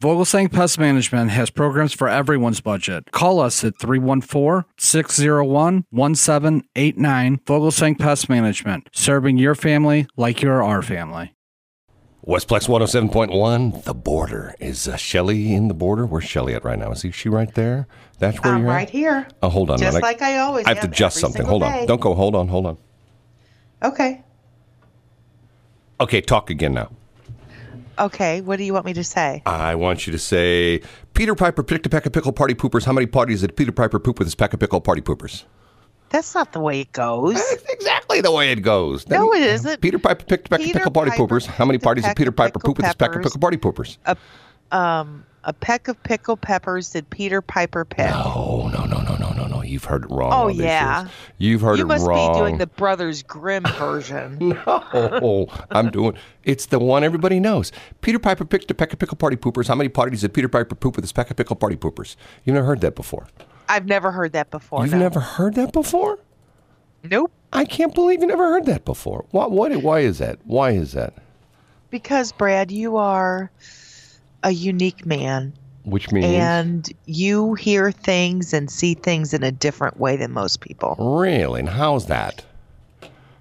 Vogelsang Pest Management has programs for everyone's budget. Call us at 314 601 1789. Vogelsang Pest Management, serving your family like you're our family. Westplex 107.1, the border. Is uh, Shelly in the border? Where's Shelly at right now? Is she right there? That's where I'm you're right at? here. Oh, hold on. Just minute. like I always I have to have adjust something. single Hold on. Don't go. Hold on. Hold on. Okay. Okay, talk again now. Okay. What do you want me to say? I want you to say, Peter Piper picked a peck of pickle party poopers. How many parties did Peter Piper poop with his peck of pickle party poopers? That's not the way it goes. That's exactly the way it goes. No, it isn't. Peter Piper picked a peck of Peter pickle party Piper poopers. How many parties did Peter Piper poop with his peck of pickle party poopers? A, Um, a peck of pickle peppers did Peter Piper pick. No, no, no, no, no. You've heard it wrong. Oh, yeah. You've heard you it wrong. You must be doing the Brothers Grimm version. No, I'm doing. It's the one everybody knows. Peter Piper picked a peck of pickle party poopers. How many parties did Peter Piper poop with his peck of pickle party poopers? You've never heard that before. I've never heard that before. You've no. never heard that before. Nope. I can't believe you never heard that before. What? What? Why is that? Why is that? Because Brad, you are a unique man. Which means and you hear things and see things in a different way than most people. really. And how's that?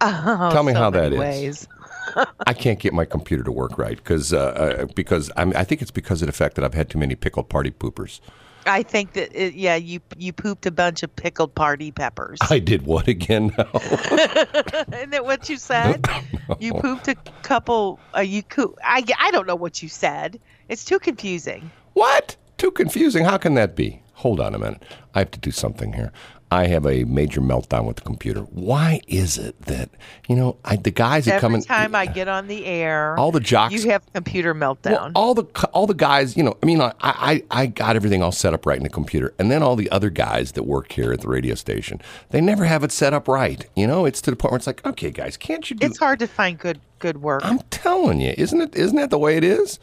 Oh, Tell me so how that many is. I can't get my computer to work right because uh, uh, because I'm, I think it's because of the fact that I've had too many pickled party poopers. I think that it, yeah, you you pooped a bunch of pickled party peppers. I did what again? now? Isn't that what you said? You pooped a couple. Uh, you coo- I I don't know what you said. It's too confusing. What? Too confusing. How can that be? Hold on a minute. I have to do something here. I have a major meltdown with the computer. Why is it that you know I, the guys that come Every in? time I get on the air, All the jocks- you have computer meltdown. Well, all the all the guys, you know, I mean, I, I I got everything all set up right in the computer, and then all the other guys that work here at the radio station, they never have it set up right. You know, it's to the point where it's like, okay, guys, can't you do? it's hard to find good good work. I'm telling you, isn't it? Isn't that the way it is?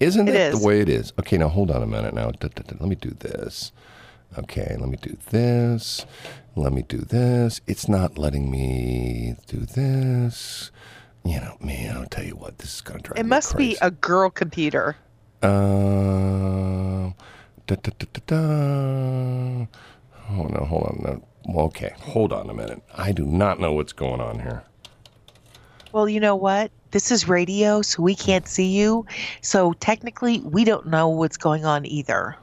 Isn't It it is. the way it is? Okay, now hold on a minute. Now let me do this. Okay, let me do this. Let me do this. It's not letting me do this. You know, man, I'll tell you what, this is gonna drive it must crazy. be a girl computer. Um, da, da, da, da, da. Oh no, hold on. No. Well, okay, hold on a minute. I do not know what's going on here. Well, you know what? This is radio, so we can't see you. So technically, we don't know what's going on either.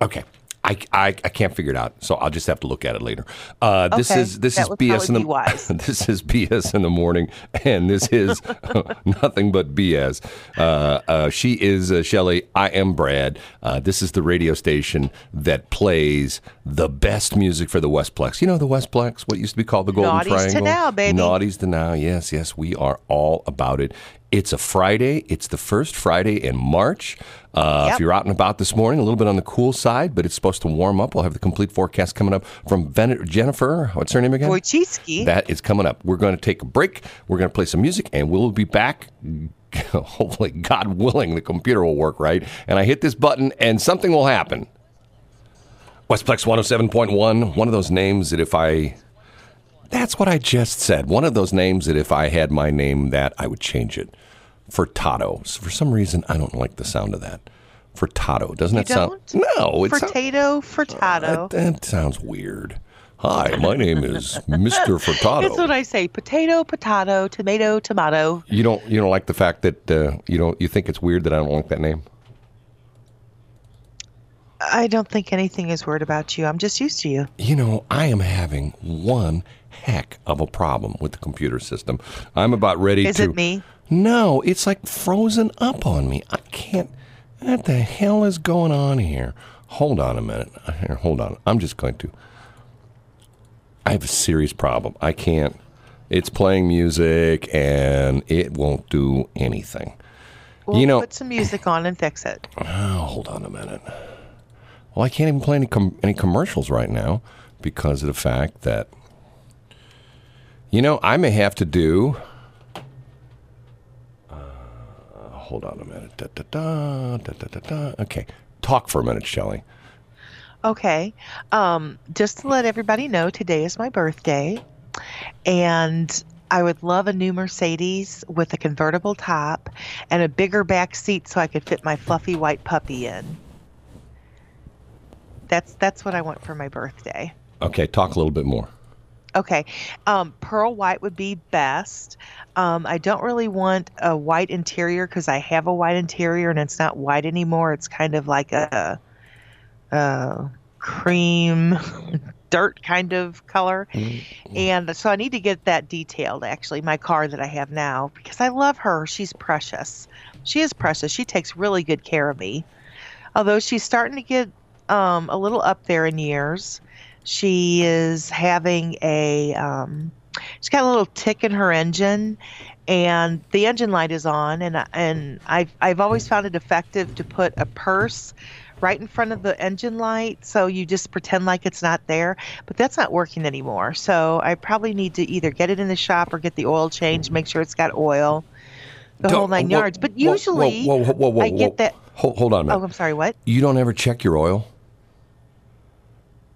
Okay. I, I, I can't figure it out, so I'll just have to look at it later. Uh, this Okay, is this that is BS in the this is BS in the morning, and this is nothing but BS. Uh, uh, she is uh, Shelly. I am Brad. Uh, this is the radio station that plays the best music for the Westplex. You know the Westplex, what used to be called the Golden Naughties to Triangle. now, baby. Naughties to now. Yes, yes, we are all about it. It's a Friday. It's the first Friday in March. Uh, If you're out and about this morning, a little bit on the cool side, but it's supposed to warm up. We'll have the complete forecast coming up from Ven- Jennifer. What's her name again? Wojcicki. That is coming up. We're going to take a break. We're going to play some music, and we'll be back. Hopefully, God willing, the computer will work right. And I hit this button, and something will happen. Westplex 107.1, one of those names that if I. That's what I just said. One of those names that if I had my name that, I would change it. Furtado. So for some reason, I don't like the sound of that. Furtado. Doesn't You that sound. No, it sounds. Furtado, Furtado. That, that sounds weird. Hi, my name is Mr. Furtado. That's what I say. Potato, potato, tomato, tomato. You don't you don't like the fact that uh, you don't you think it's weird that I don't like that name? I don't think anything is weird about you. I'm just used to you. You know, I am having one heck of a problem with the computer system. I'm about ready Is to it me? No, it's like frozen up on me. I can't what the hell is going on here? Hold on a minute. Here, hold on. I'm just going to I have a serious problem. I can't it's playing music and it won't do anything. Well, you know, put some music on and fix it. Oh, hold on a minute. Well, I can't even play any com- any commercials right now because of the fact that you know I may have to do. Uh, hold on a minute. Da, da, da, da, da, da, da. Okay, talk for a minute, Shelley. Okay. Um, just to let everybody know, today is my birthday. And I would love a new Mercedes with a convertible top and a bigger back seat so I could fit my fluffy white puppy in. That's that's what I want for my birthday. Okay, talk a little bit more. Okay, um, pearl white would be best. Um, I don't really want a white interior because I have a white interior and it's not white anymore. It's kind of like a, a cream dirt kind of color. And so I need to get that detailed actually, my car that I have now, because I love her. She's precious. She is precious. She takes really good care of me. Although she's starting to get um, a little up there in years, she is having a, um, she's got a little tick in her engine. And the engine light is on, and and I've I've always found it effective to put a purse right in front of the engine light so you just pretend like it's not there but that's not working anymore so i probably need to either get it in the shop or get the oil changed make sure it's got oil the whole Don't- nine whoa, yards but usually whoa, whoa, i get that Hold, hold on a oh i'm sorry what You don't ever check your oil?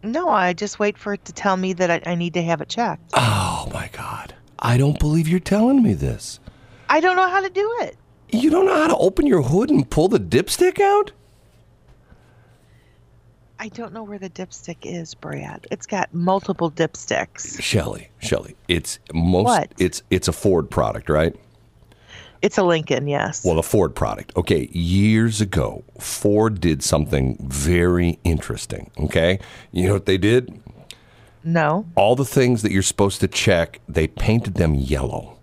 No i just wait for it to tell me that i, I need to have it checked Oh my God. I don't believe you're telling me this. i don't know how to do it You don't know how to open your hood and pull the dipstick out? i don't know where the dipstick is brad it's got multiple dipsticks Shelly, Shelly, it's most What? it's it's a Ford product, right? It's a lincoln yes Well, a Ford product. Okay, years ago, Ford did something very interesting, okay? You know what they did? no All the things that you're supposed to check, they painted them yellow.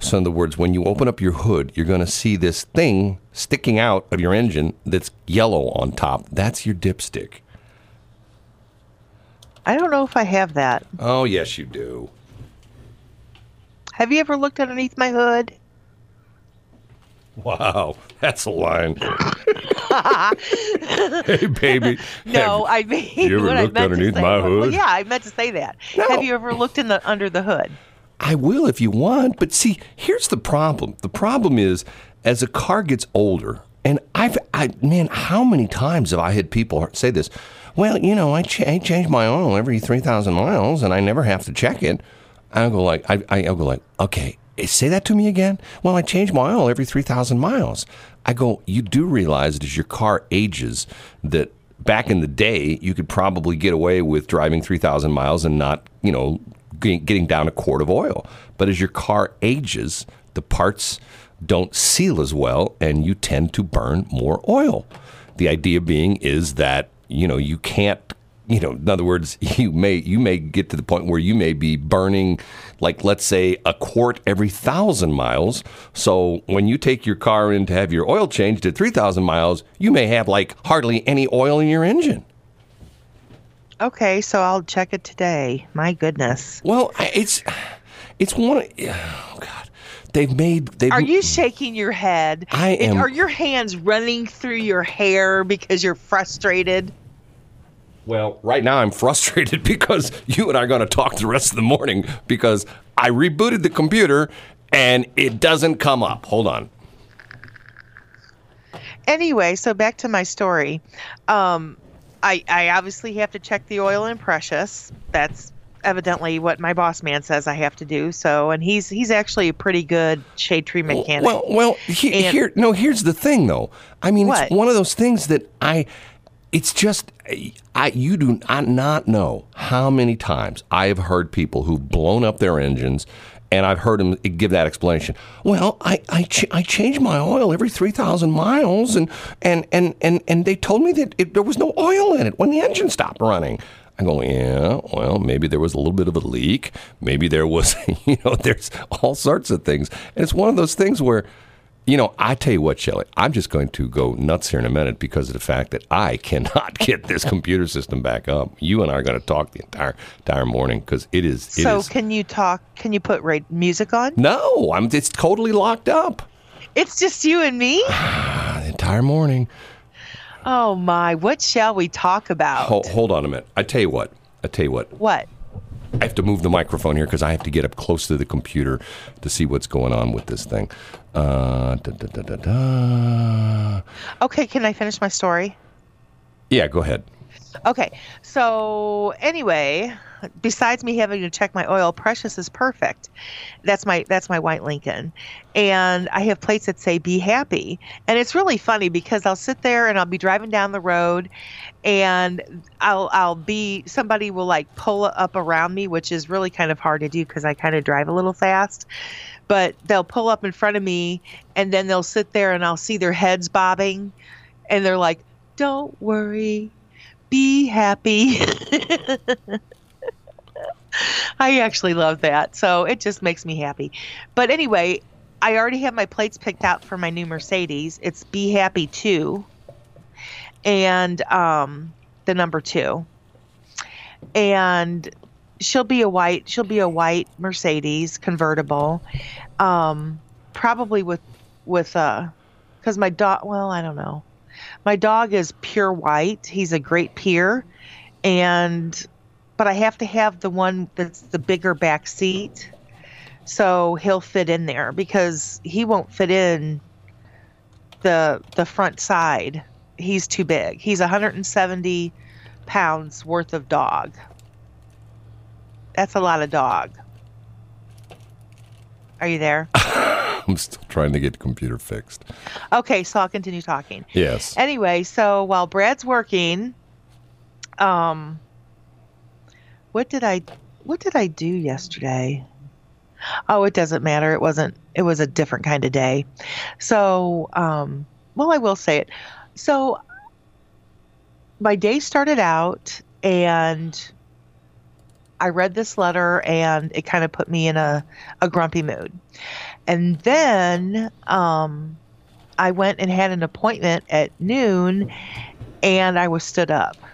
So, in other words, when you open up your hood, you're going to see this thing sticking out of your engine that's yellow on top. That's your dipstick. i don't know if i have that Oh, yes, you do. have you ever looked underneath my hood Wow, that's a line. hey, baby. No, I mean you ever looked underneath my Well, hood? yeah, I meant to say that. No. Have you ever looked in the under the hood? I will if you want, but see, here's the problem. The problem is, as a car gets older, and I've, I man, how many times have I had people say this? Well, you know, I, ch- I change my oil every three thousand miles, and I never have to check it. I go like, I, I I'll go like, okay, Eh, say that to me again. Well, I change my oil every three thousand miles. I go, you do realize that as your car ages, that back in the day, you could probably get away with driving 3,000 miles and not, you know, getting down a quart of oil. But as your car ages, the parts don't seal as well and you tend to burn more oil. The idea being is that, you know, you can't you know, in other words, you may you may get to the point where you may be burning, like let's say a quart every thousand miles. So when you take your car in to have your oil changed at three thousand miles, you may have like hardly any oil in your engine. Okay, so I'll check it today. My goodness. Well, it's it's one. Oh God, they've made. They've, Are you shaking your head? I am- Are your hands running through your hair because you're frustrated? Well, right now I'm frustrated because you and I are going to talk the rest of the morning because I rebooted the computer and it doesn't come up. Hold on. Anyway, so back to my story. Um, I, I obviously have to check the oil in Precious. That's evidently what my boss man says I have to do. So, and he's he's actually a pretty good shade tree mechanic. Well, well, he, And- here, no. Here's the thing, though. I mean, What? it's one of those things that I. It's just, I you do not not know how many times I have heard people who've blown up their engines, and I've heard them give that explanation. Well, I I, ch- I change my oil every three thousand miles, and and and and and they told me that it, there was no oil in it when the engine stopped running. I go, yeah, well, maybe there was a little bit of a leak. Maybe there was, you know, there's all sorts of things. And it's one of those things where, you know, I tell you what, Shelley, I'm just going to go nuts here in a minute because of the fact that I cannot get this computer system back up. You and I are going to talk the entire entire morning because it is. It so is- can you talk? Can you put ra- music on? no, I'm. It's totally locked up It's just you and me. the entire morning. Oh my! What shall we talk about? Hold, hold on a minute. I tell you what. I tell you what. What? I have to move the microphone here because I have to get up close to the computer to see what's going on with this thing. Uh, da, da, da, da, da. Okay, can I finish my story? Yeah, go ahead. Okay, so anyway, besides me having to check my oil, Precious is perfect. That's my that's my white Lincoln, and I have plates that say "Be happy," and it's really funny because I'll sit there and I'll be driving down the road, and I'll I'll be somebody will like pull up around me, which is really kind of hard to do because I kind of drive a little fast. But they'll pull up in front of me, and then they'll sit there, and I'll see their heads bobbing, and they're like, "Don't worry, be happy." I actually love that. So it just makes me happy. But anyway, I already have my plates picked out for my new Mercedes. It's Be Happy 2 and um, the number 2. And she'll be a white she'll be a white Mercedes convertible. Um, probably with with uh cuz my dog well, I don't know. My dog is pure white. He's a great peer and but I have to have the one that's the bigger back seat so he'll fit in there because he won't fit in the the front side. He's too big. He's 170 pounds worth of dog. That's a lot of dog. Are you there? I'm still trying to get the computer fixed. Okay, so I'll continue talking. Yes. Anyway, so while Brad's working, um, what did I what did I do yesterday? Oh, it doesn't matter. It wasn't it was a different kind of day. So, um well, I will say it. So my day started out and I read this letter and it kind of put me in a, a grumpy mood. And then um, I went and had an appointment at noon and I was stood up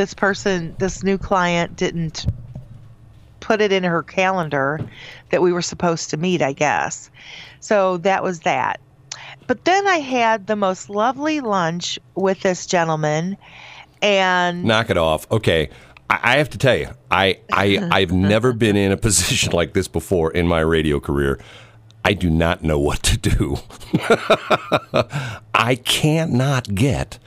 this person, this new client, didn't put it in her calendar that we were supposed to meet, I guess. So that was that. But then I had the most lovely lunch with this gentleman, and Knock it off. Okay. I I have to tell you, I, I I've never been in a position like this before in my radio career. I do not know what to do. I cannot get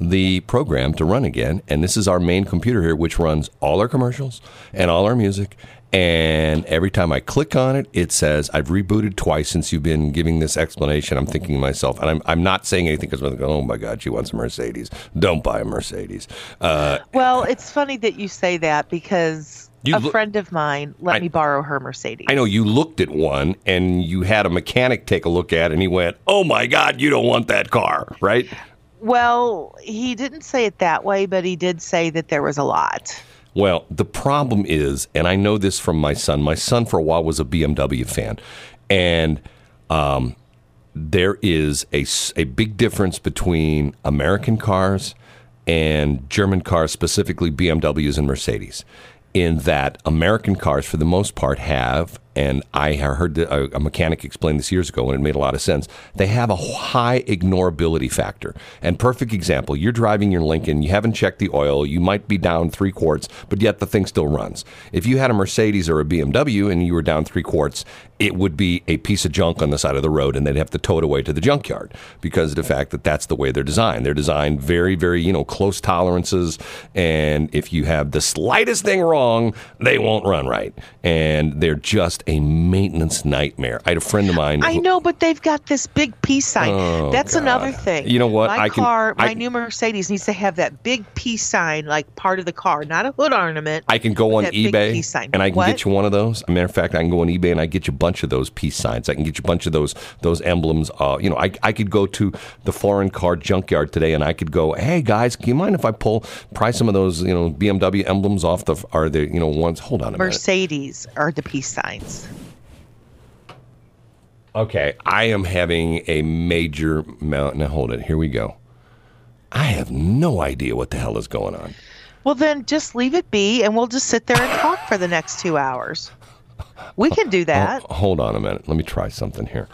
the program to run again, and this is our main computer here, which runs all our commercials and all our music. And every time I click on it, it says, I've rebooted twice since you've been giving this explanation. I'm thinking to myself, and I'm, I'm not saying anything because I'm like, oh my God, she wants a Mercedes. Don't buy a Mercedes. Uh, well, it's funny that you say that because You a look- friend of mine let I- me borrow her Mercedes. I know you looked at one and you had a mechanic take a look at it and he went, oh my God, you don't want that car, right? Well, he didn't say it that way, but he did say that there was a lot. Well, the problem is, and I know this from my son. My son, for a while, was a BMW fan, and um, there is a big difference between American cars and German cars, specifically BMWs and Mercedes, in that American cars, for the most part, have, and I heard a, mechanic explain this years ago, and it made a lot of sense. They have a high ignorability factor. And perfect example: you're driving your Lincoln, you haven't checked the oil, you might be down three quarts, but yet the thing still runs. If you had a Mercedes or a BMW and you were down three quarts, it would be a piece of junk on the side of the road, and they'd have to tow it away to the junkyard because of the fact that that's the way they're designed. They're designed very, very, you know, close tolerances, and if you have the slightest thing wrong, they won't run right, and they're just a maintenance nightmare. I had a friend of mine. I who- know, but they've got this big peace sign. Oh, That's God. another thing. You know what? My I can- car, I my can- new Mercedes needs to have that big peace sign, like part of the car, not a hood ornament. I can go on eBay sign. and I can What? get you one of those. As a matter of fact, I can go on eBay and I get you a bunch of those peace signs. I can get you a bunch of those those emblems. Uh, you know, I, I could go to the foreign car junkyard today and I could go, hey guys, can you mind if I pull pry some of those you know BMW emblems off the are the you know ones? Hold on a minute. Mercedes are the peace signs. Okay, I am having a major mount. Now hold it. Here we go. I have no idea what the hell is going on. Well, then just leave it be, and we'll just sit there and talk for the next two hours. We can do oh, that. Oh, hold on a minute. Let me try something here.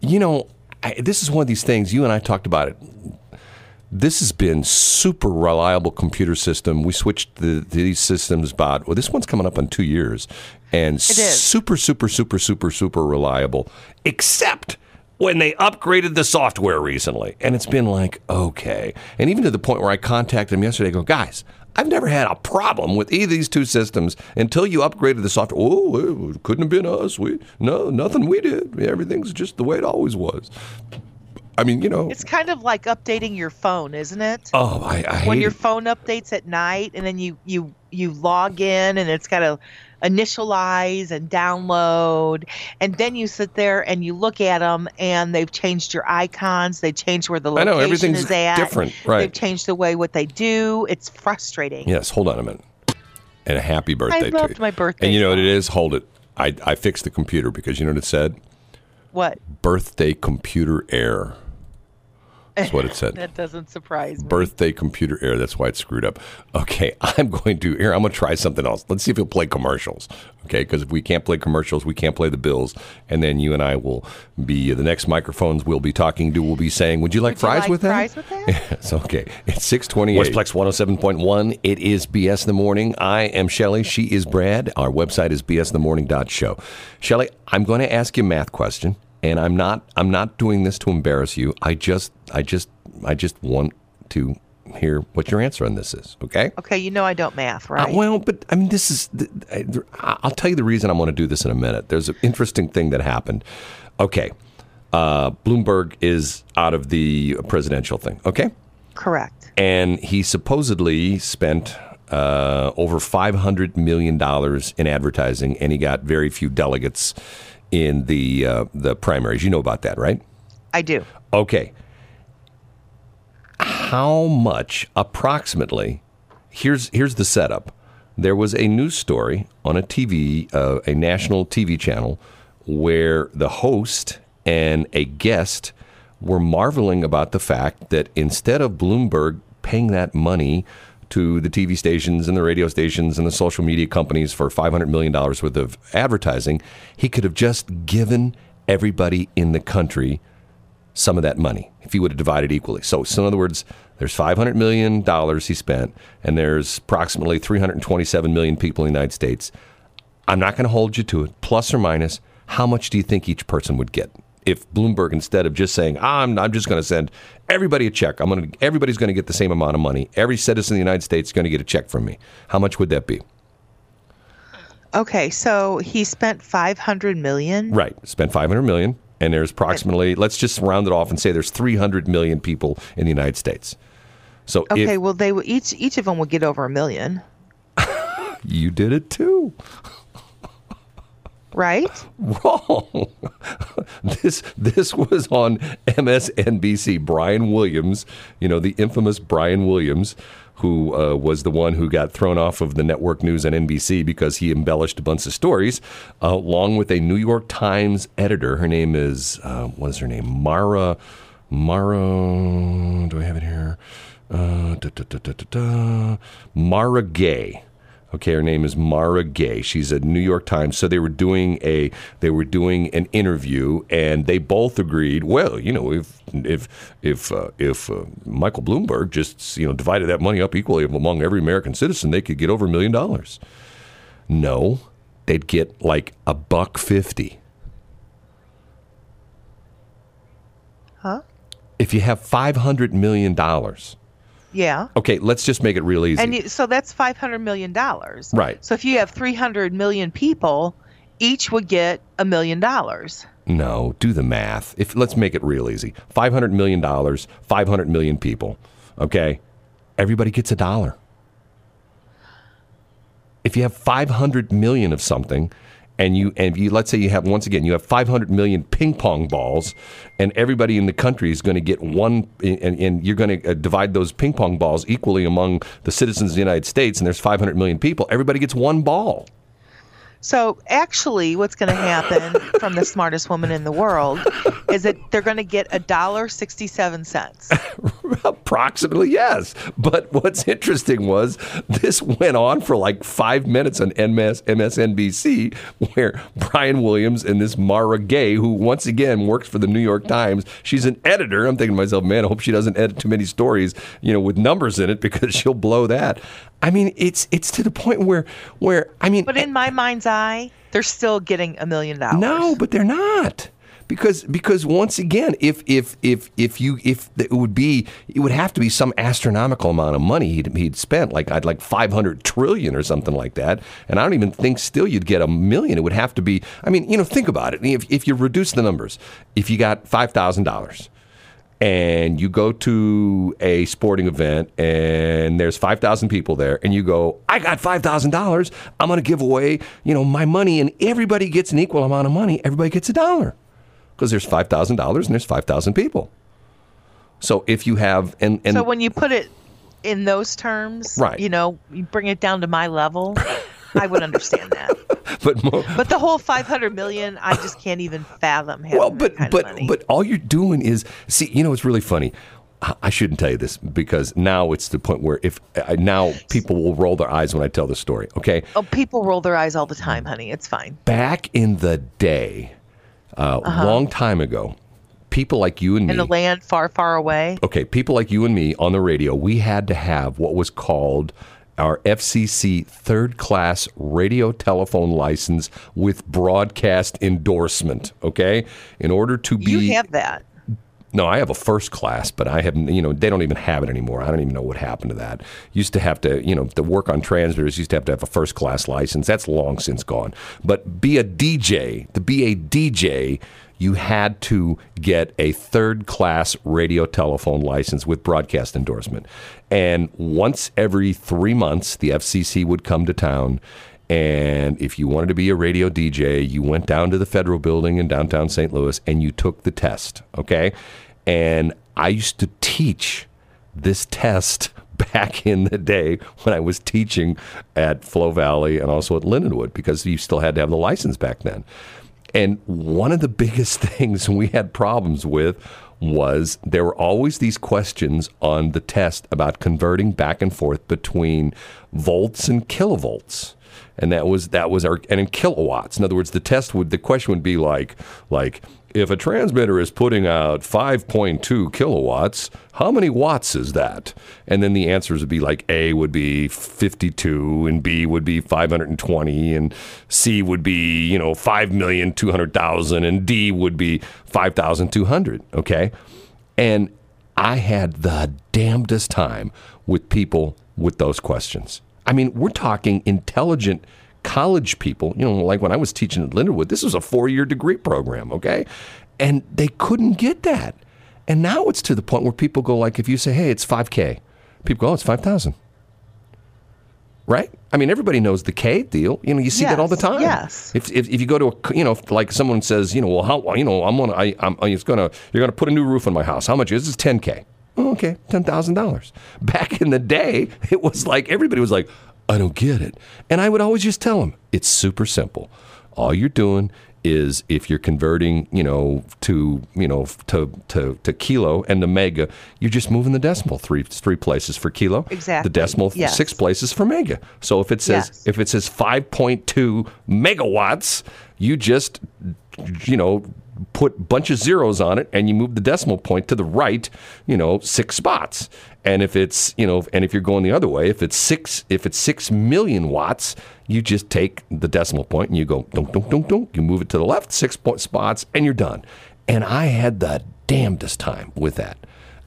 You know, I, this is one of these things. You and I talked about it. This has been super reliable computer system. We switched the, these systems about well, this one's coming up on two years, and super, super, super, super, super reliable. Except when they upgraded the software recently, and it's been like okay, and even to the point where I contacted them yesterday. Go, guys, I've never had a problem with either of these two systems until you upgraded the software. Oh, it couldn't have been us. We no, nothing we did. Everything's just the way it always was. I mean, you know. It's kind of like updating your phone, isn't it? Oh, I, I when your it. phone updates at night and then you you you log in and it's got to initialize and download and then you sit there and you look at them and they've changed your icons they've changed where the I location know, everything's is at different, right. they've changed the way what they do it's frustrating Yes, hold on a minute. And a happy birthday to loved you. my birthday And you know what it is. Hold it. I, I fixed the computer because you know what it said? what Birthday computer error. That's what it said. that doesn't surprise me Birthday computer error. That's why it's screwed up. Okay, I'm going to here. I'm going to try something else. Let's see if he'll play commercials. Okay, because if we can't play commercials, we can't play the bills, and then you and I will be the next microphones we'll be talking to. will be saying, "Would you like Would you fries like with that?" fries with that? it's okay. It's six twenty eight. Westplex one hundred seven point one. It is BS in the morning. I am Shelly. She is Brad. Our website is bsthemorning.show. Shelly, I'm going to ask you a math question, and I'm not. I'm not doing this to embarrass you. I just. I just. I just want to hear what your answer on this is. Okay. okay you know i don't math Uh, right well, but I mean, this is. I- I'll tell you the reason I want to do this in a minute. There's an interesting thing that happened. Okay, uh, Bloomberg is out of the presidential thing. Okay, correct and he supposedly spent uh, over five hundred million dollars in advertising, and he got very few delegates in the uh, the primaries. You know about that, right? i do Okay. How much approximately? Here's here's the setup. There was a news story on a TV, uh, a national TV channel, where the host and a guest were marveling about the fact that instead of Bloomberg paying that money to the TV stations and the radio stations and the social media companies for $500 million worth of advertising, he could have just given everybody in the country some of that money if he would have divided equally. So, so in other words, there's 500 million dollars he spent, and there's approximately 327 million people in the United States. I'm not going to hold you to it, plus or minus. How much do you think each person would get if Bloomberg, instead of just saying, "I'm, I'm just going to send everybody a check. I'm going to, everybody's going to get the same amount of money. Every citizen of the United States is going to get a check from me." How much would that be? okay so he spent 500 million Right. Spent 500 million and there's approximately let's just round it off and say there's 300 million people in the United States. So okay if well they each each of them would get over a million you did it too. Right Wrong. this this was on MSNBC. Brian Williams, you know the infamous Brian Williams, who uh, was the one who got thrown off of the network news and NBC because he embellished a bunch of stories, uh, along with a New York Times editor. Her name is uh, what is her name? Mara. Mara. Do I have it here? Uh, da, da, da. Mara Gay. Okay, her name is Mara Gay. She's a New York Times. So they were doing a they were doing an interview, and they both agreed. Well, you know, if if if uh, if uh, Michael Bloomberg just you know divided that money up equally among every American citizen, they could get over a million dollars. No, they'd get like a buck fifty. huh If you have five hundred million dollars, yeah okay, let's just make it real easy. And you, so that's five hundred million dollars. Right. So if you have three hundred million people, each would get a million dollars. No, do the math. If let's make it real easy. Five hundred million dollars, five hundred million people. Okay, everybody gets a dollar. If you have five hundred million of something, and you and you let's say you have once again you have five hundred million ping pong balls, and everybody in the country is going to get one, and, and you're going to uh, divide those ping pong balls equally among the citizens of the United States, and there's five hundred million people. Everybody gets one ball. So actually, what's going to happen from the smartest woman in the world is that they're going to get a dollar sixty-seven cents. Approximately, yes. But what's interesting was this went on for like five minutes on MS, MSNBC, where Brian Williams and this Mara Gay, who once again works for the New York Times, she's an editor. I'm thinking to myself, man, I hope she doesn't edit too many stories, you know, with numbers in it because she'll blow that. I mean, it's it's to the point where where I mean, But in my mind's eye, they're still getting a million dollars. no, but they're not. because because once again, if if if if you if it would be it would have to be some astronomical amount of money he'd, he'd spent like I'd like five hundred trillion or something like that, and I don't even think still you'd get a million. It would have to be. I mean, you know, think about it. If if you reduce the numbers, if you got five thousand dollars and you go to a sporting event and there's 5,000 people there and you go, I got $5,000. I'm going to give away, you know, my money and everybody gets an equal amount of money. Everybody gets a dollar because there's $5,000 and there's 5,000 people. So if you have, and, and so when you put it in those terms, Right. you know, you bring it down to my level, I would understand that. but mo- But the whole 500 million, I just can't even fathom well, but but but all you're doing is see. You know, it's really funny. I shouldn't tell you this because now it's the point where if I, now people will roll their eyes when I tell the story. Okay, oh, people roll their eyes all the time, honey. It's fine. back in the day, a long time ago, people like you and Uh-huh. In me. the land far, far away. okay, people like you and me on the radio, we had to have what was called our FCC third class radio telephone license with broadcast endorsement. Okay, in order to be You have that. no, I have a first class, but I haven't. You know, they don't even have it anymore. I don't even know what happened to that. Used to have to, you know, to work on transmitters. Used to have to have a first class license. That's long since gone. But be a DJ. To be a DJ, you had to get a third class radio telephone license with broadcast endorsement. And once every three months, the FCC would come to town. And if you wanted to be a radio DJ, you went down to the federal building in downtown St. Louis and you took the test. Okay. And I used to teach this test back in the day when I was teaching at Flo Valley and also at Lindenwood because you still had to have the license back then. And one of the biggest things we had problems with was there were always these questions on the test about converting back and forth between volts and kilovolts. And that was that was our and in kilowatts. In other words, the test would the question would be like like if a transmitter is putting out 5.2 kilowatts, how many watts is that? And then the answers would be like A would be 52 and B would be 520 and C would be, you know, 5,200,000 and D would be 5,200, okay? And I had the damnedest time with people with those questions. I mean, we're talking intelligent college people, you know, like when I was teaching at Lindenwood, this was a four year degree program, okay? And they couldn't get that. And now it's to the point where people go, like, if you say, hey, it's 5K, people go, oh, it's 5,000. Right? I mean, everybody knows the K deal. You know, you see that all the time. yes. If, if, if you go to a, you know, if like someone says, you know, well, how, you know, I'm gonna, I, I'm, it's gonna, you're gonna put a new roof on my house. How much is this? 10K. Oh, okay, ten thousand dollars. Back in the day, it was like everybody was like, I don't get it, and I would always just tell them it's super simple. All you're doing is if you're converting, you know, to you know to to, to kilo and the mega, you're just moving the decimal three three places for kilo. Exactly, The decimal yes. six places for mega. So if it says Yes. if it says 5.2 megawatts, you just you know put a bunch of zeros on it and you move the decimal point to the right, you know, six spots. And if it's, you know, and if you're going the other way, if it's six, if it's six million watts, you just take the decimal point and you go dunk, dunk, dunk, dunk. You move it to the left, six point spots, and you're done. And I had the damnedest time with that.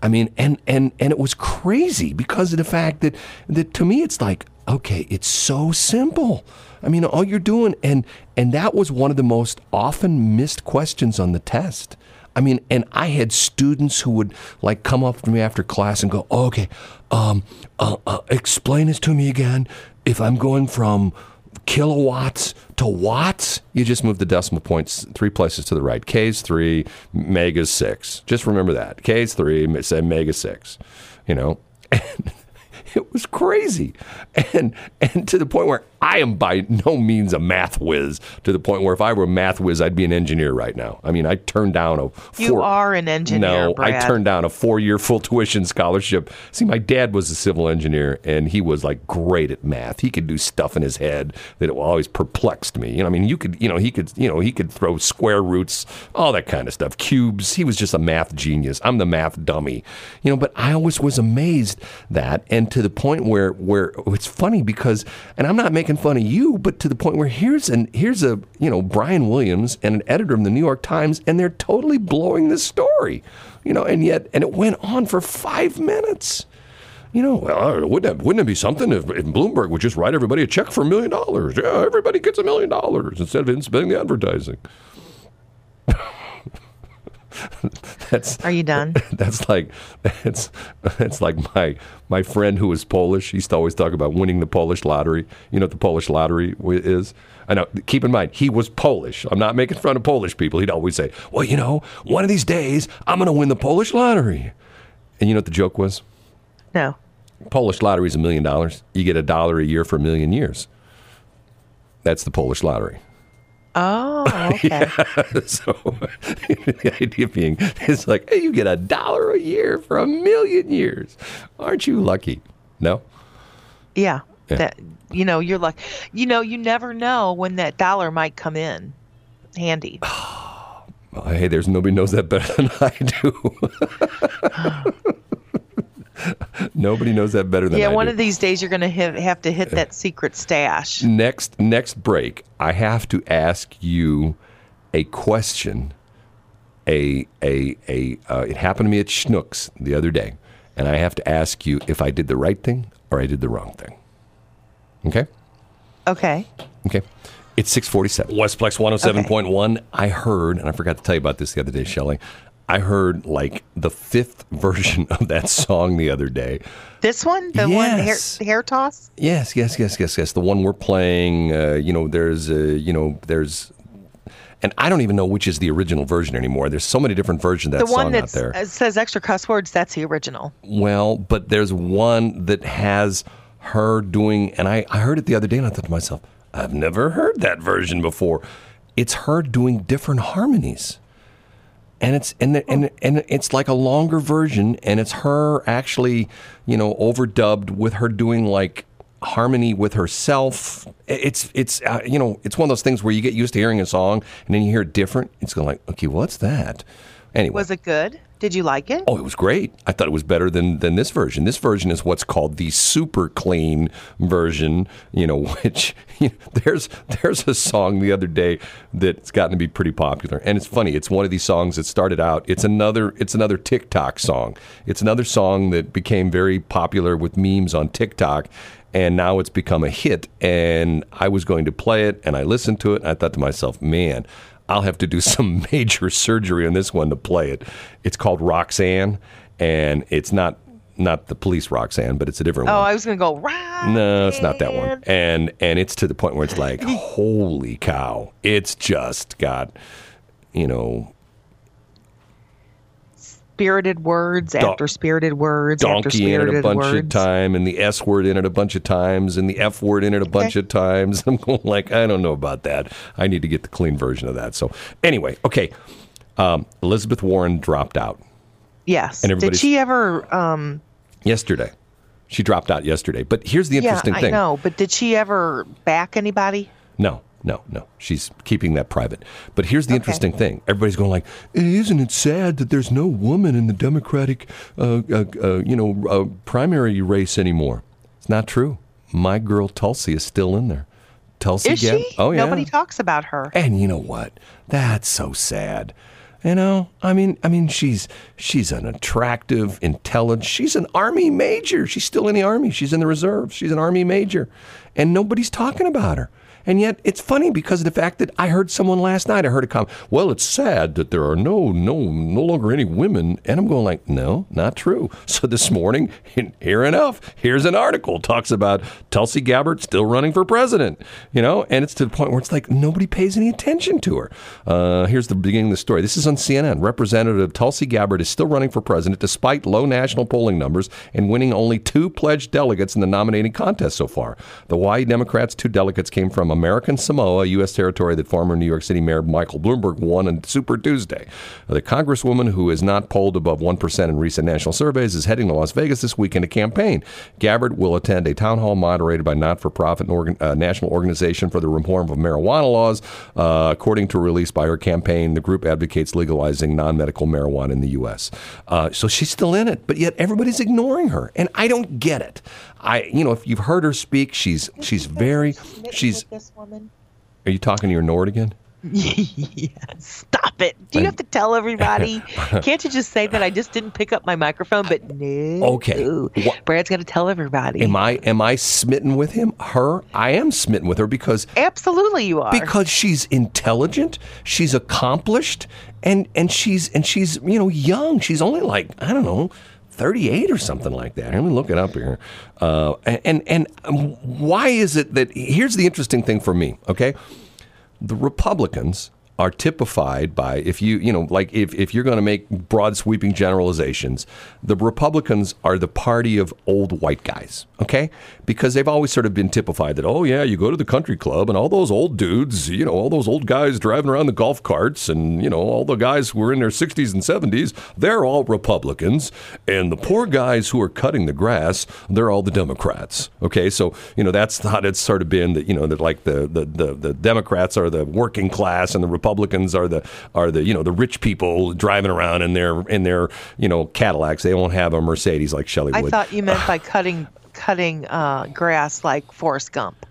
I mean, and and and it was crazy because of the fact that that to me it's like, okay, it's so simple. I mean, all you're doing, and and that was one of the most often missed questions on the test. I mean, and I had students who would like come up to me after class and go, oh, "Okay, um, uh, uh, explain this to me again. If I'm going from kilowatts to watts, you just move the decimal points three places to the right. K's three, mega's six. Just remember that. K's three, say mega six. You know, and it was crazy, and and to the point where I am by no means a math whiz. To the point where if I were a math whiz, I'd be an engineer right now. I mean, I turned down a You are an engineer, no, I turned down a four-year full tuition scholarship. See, my dad was a civil engineer, and he was like great at math. He could do stuff in his head that always perplexed me. You know, I mean, you could, you know, he could, you know, he could throw square roots, all that kind of stuff, cubes. He was just a math genius. I'm the math dummy, you know. But I always was amazed that, and to the point where, where it's funny because, and I'm not making making fun of you, but to the point where here's an here's a you know Brian Williams and an editor of the New York Times, and they're totally blowing this story, you know, and yet and it went on for five minutes. You know, well, wouldn't it, wouldn't it be something if, if Bloomberg would just write everybody a check for a million dollars? Yeah, everybody gets a million dollars instead of spending the advertising. that's Are you done? that's like it's it's like my my friend who was Polish. He used to always talk about winning the Polish lottery. You know what the Polish lottery is? I know. Keep in mind, he was Polish. I'm not making fun of Polish people. He'd always say, "Well, you know, one of these days I'm going to win the Polish lottery." And you know what the joke was? No. Polish lottery is a million dollars. You get a dollar a year for a million years. That's the Polish lottery. Oh, okay. so the idea being it's like, hey, you get a dollar a year for a million years. Aren't you lucky? No? Yeah. Yeah. That you know, you're lucky. you know, you never know when that dollar might come in handy. Well, hey, there's nobody knows that better than I do. nobody knows that better than yeah, I one do. of these days you're going to have, have to hit that secret stash. next next break, I have to ask you a question. A a a. Uh, it happened to me at Schnucks the other day, and I have to ask you if I did the right thing or I did the wrong thing. Okay. Okay. Okay. It's 647. Westplex 107.1. I heard, and I forgot to tell you about this the other day, Shelley. I heard like the fifth version of that song the other day. This one, the one hair, hair toss. Yes, yes, yes, yes, yes. The one we're playing, uh, you know, there's, uh, you know, there's, and I don't even know which is the original version anymore. There's so many different versions of that The one song that out there. uh, says extra cuss words. That's the original. Well, but there's one that has her doing, and I, I heard it the other day, and I thought to myself, I've never heard that version before. It's her doing different harmonies, and it's and the, and and it's like a longer version, and it's her actually, you know, overdubbed with her doing like harmony with herself. It's it's uh, you know, it's one of those things where you get used to hearing a song, and then you hear it different. It's going like, okay, what's that? Anyway, Was it good? Did you like it? Oh, it was great. I thought it was better than than this version. This version is what's called the super clean version, you know, which you know, there's there's a song the other day that's gotten to be pretty popular. And it's funny, it's one of these songs that started out, it's another it's another TikTok song. It's another song that became very popular with memes on TikTok and now it's become a hit and I was going to play it and I listened to it and I thought to myself, "Man, I'll have to do some major surgery on this one to play it. It's called Roxanne, and it's not not the police Roxanne, but it's a different Oh, one. I was going to go right. No, it's not that one. And and it's to the point where it's like, holy cow! It's just got, you know, Spirited words Don- after spirited words after donkey in it a bunch words. of time, and the S word in it a bunch of times, and the F word in it a bunch of times. I'm going like, I don't know about that. I need to get the clean version of that. So anyway, okay. Um, Elizabeth Warren dropped out. Yes. And Did she ever? Um, yesterday. She dropped out yesterday. But here's the yeah, interesting I thing. I know. But did she ever back anybody? No, no, no. She's keeping that private. But here's the interesting thing. Everybody's going like, "Isn't it sad that there's no woman in the Democratic, uh, uh, uh, you know, uh, primary race anymore?" It's not true. My girl Tulsi is still in there. Tulsi Is Gab- she? Oh yeah. Nobody talks about her. And you know what? That's so sad. You know, I mean, I mean, she's she's an attractive, intelligent. She's an army major. She's still in the army. She's in the reserves. She's an army major, and nobody's talking about her. And yet, it's funny because of the fact that I heard someone last night. I heard a comment. Well, it's sad that there are no, no, no longer any women. And I'm going like, no, not true. So this morning, here enough, here's an article talks about Tulsi Gabbard still running for president. You know, and it's to the point where it's like nobody pays any attention to her. Uh, here's the beginning of the story. This is on CNN. Representative Tulsi Gabbard is still running for president despite low national polling numbers and winning only two pledged delegates in the nominating contest so far. The Y Democrats' two delegates came from American Samoa, U.S. territory that former New York City Mayor Michael Bloomberg won on Super Tuesday. The Congresswoman, who is not polled above 1% in recent national surveys, is heading to Las Vegas this weekend to campaign. Gabbard will attend a town hall moderated by not for profit organ, uh, National Organization for the Reform of Marijuana Laws. Uh, according to a release by her campaign, the group advocates legalizing non medical marijuana in the U.S. Uh, so she's still in it, but yet everybody's ignoring her. And I don't get it. I, you know, if you've heard her speak, she's she's very she's. this woman. Are you talking to your Nord again? yes. Stop it. Do you have to tell everybody? Can't you just say that I just didn't pick up my microphone? But no. Okay. What- Brad's got to tell everybody. Am I am I smitten with him? Her? I am smitten with her because Absolutely, you are. because she's intelligent, she's accomplished, and and she's and she's you know young. She's only like I don't know. 38 or something like that. Let me look it up here. Uh, and and um, why is it that here's the interesting thing for me, okay? The Republicans are typified by if you you know like if, if you're going to make broad sweeping generalizations the republicans are the party of old white guys okay? Because they've always sort of been typified that oh yeah you go to the country club and all those old dudes you know all those old guys driving around the golf carts and you know all the guys who are in their 60s and 70s they're all republicans. And the poor guys who are cutting the grass they're all the democrats okay? So you know that's how it's sort of been that you know that like the the, the, the democrats are the working class and the republicans are the are the you know the rich people driving around in their in their you know cadillacs they won't have a mercedes like Shelley I would thought you meant by cutting cutting uh, grass like Forrest Gump.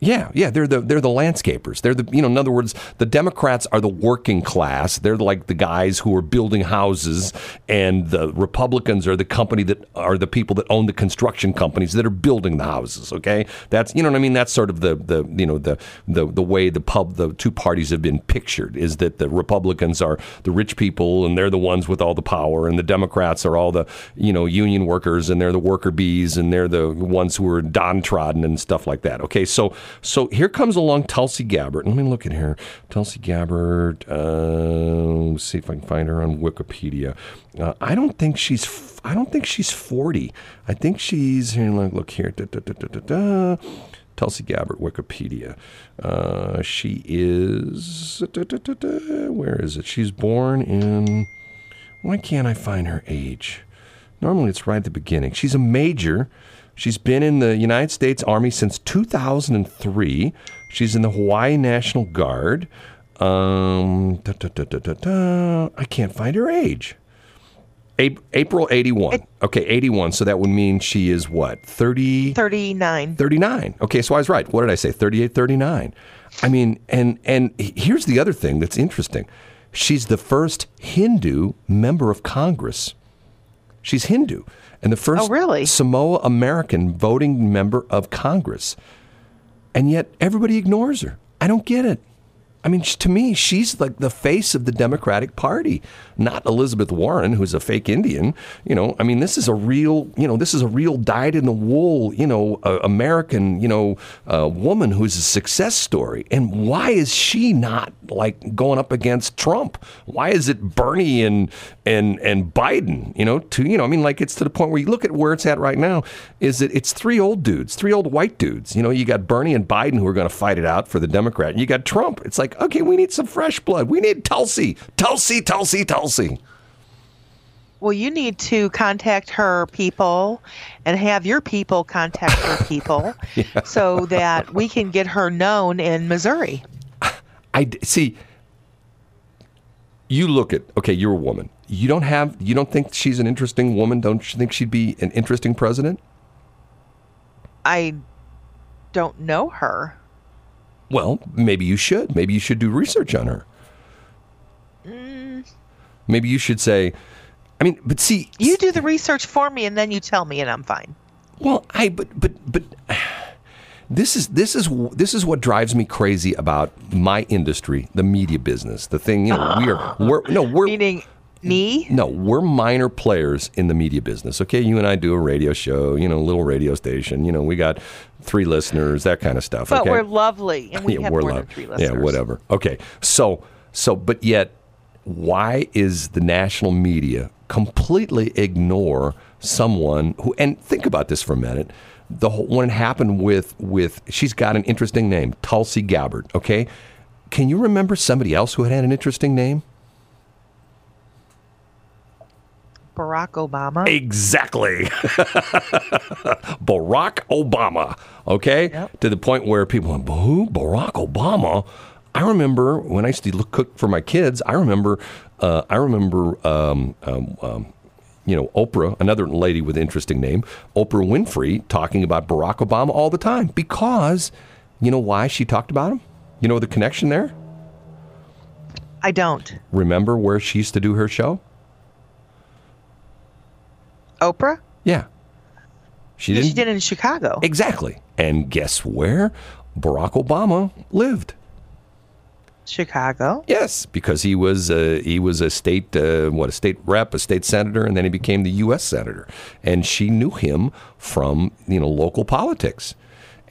Yeah, yeah, they're the they're the landscapers. They're the you know, in other words, the Democrats are the working class. They're like the guys who are building houses, and the Republicans are the company that are the people that own the construction companies that are building the houses. Okay, that's you know what I mean. That's sort of the the you know the the the way the pub the two parties have been pictured is that the Republicans are the rich people and they're the ones with all the power, and the Democrats are all the you know union workers and they're the worker bees and they're the ones who are downtrodden and stuff like that. Okay, so so here comes along Tulsi Gabbard. Let me look at here. Tulsi Gabbard. Uh, let's see if I can find her on Wikipedia. Uh, I don't think she's. I don't think she's forty. I think she's. Here, look, look here. Da, da, da. Tulsi Gabbard, Wikipedia. Uh, she is. Where is it? She's born in. Why can't I find her age? Normally it's right at the beginning. She's a major. She's been in the United States Army since 2003. She's in the Hawaii National Guard. Um, da, da, da. I can't find her age. April 81. Okay, 81. So that would mean she is what? 30? 39. 39. Okay, so I was right. What did I say? 38, 39. I mean, and and here's the other thing that's interesting. She's the first Hindu member of Congress. She's Hindu and the first Oh, really? Samoa American voting member of Congress. And yet everybody ignores her. I don't get it. I mean, to me, she's like the face of the Democratic Party, not Elizabeth Warren, who's a fake Indian. You know, I mean, this is a real, you know, this is a real dyed in the wool, you know, uh, American, you know, uh, woman who's a success story. And why is she not like going up against Trump? Why is it Bernie and and and Biden? You know, to you know, I mean, like it's to the point where you look at where it's at right now. Is that it's three old dudes, three old white dudes. You know, you got Bernie and Biden who are going to fight it out for the Democrat. And you got Trump. It's like, okay, we need some fresh blood. We need Tulsi, Tulsi, Tulsi, Tulsi. Well, you need to contact her people and have your people contact her people so that we can get her known in Missouri. I see. You look at okay. You're a woman. You don't have. You don't think she's an interesting woman. Don't you think she'd be an interesting president? I don't know her. Well, maybe you should. Maybe you should do research on her. Maybe you should say. I mean, but see, You do the research for me and then you tell me and I'm fine. Well, I but but but this is this is this is what drives me crazy about my industry, the media business. The thing, you know, we are we're no we're Meaning me? no we're minor players in the media business. Okay, you and I do a radio show, you know, a little radio station. You know, we got three listeners, that kind of stuff. But okay? we're lovely and we yeah, have we're more than three listeners. Yeah, whatever. Okay, so so but yet, why is the national media completely ignore someone who? And think about this for a minute. The whole, when it happened with with she's got an interesting name, Tulsi Gabbard. Okay, can you remember somebody else who had had an interesting name? Barack Obama. Exactly. Barack Obama. Okay? Yep. To the point where people went, who? Barack Obama? I remember when I used to look, cook for my kids, I remember, uh, I remember um, um, um, you know, Oprah, another lady with an interesting name, Oprah Winfrey, talking about Barack Obama all the time because you know why she talked about him? You know the connection there? I don't. Remember where she used to do her show? Oprah? Yeah. She didn't. she did it in Chicago. Exactly. And guess where Barack Obama lived? Chicago. Yes, because he was uh, he was a state uh, what a state rep, a state senator, and then he became the U.S. senator. And she knew him from you know local politics,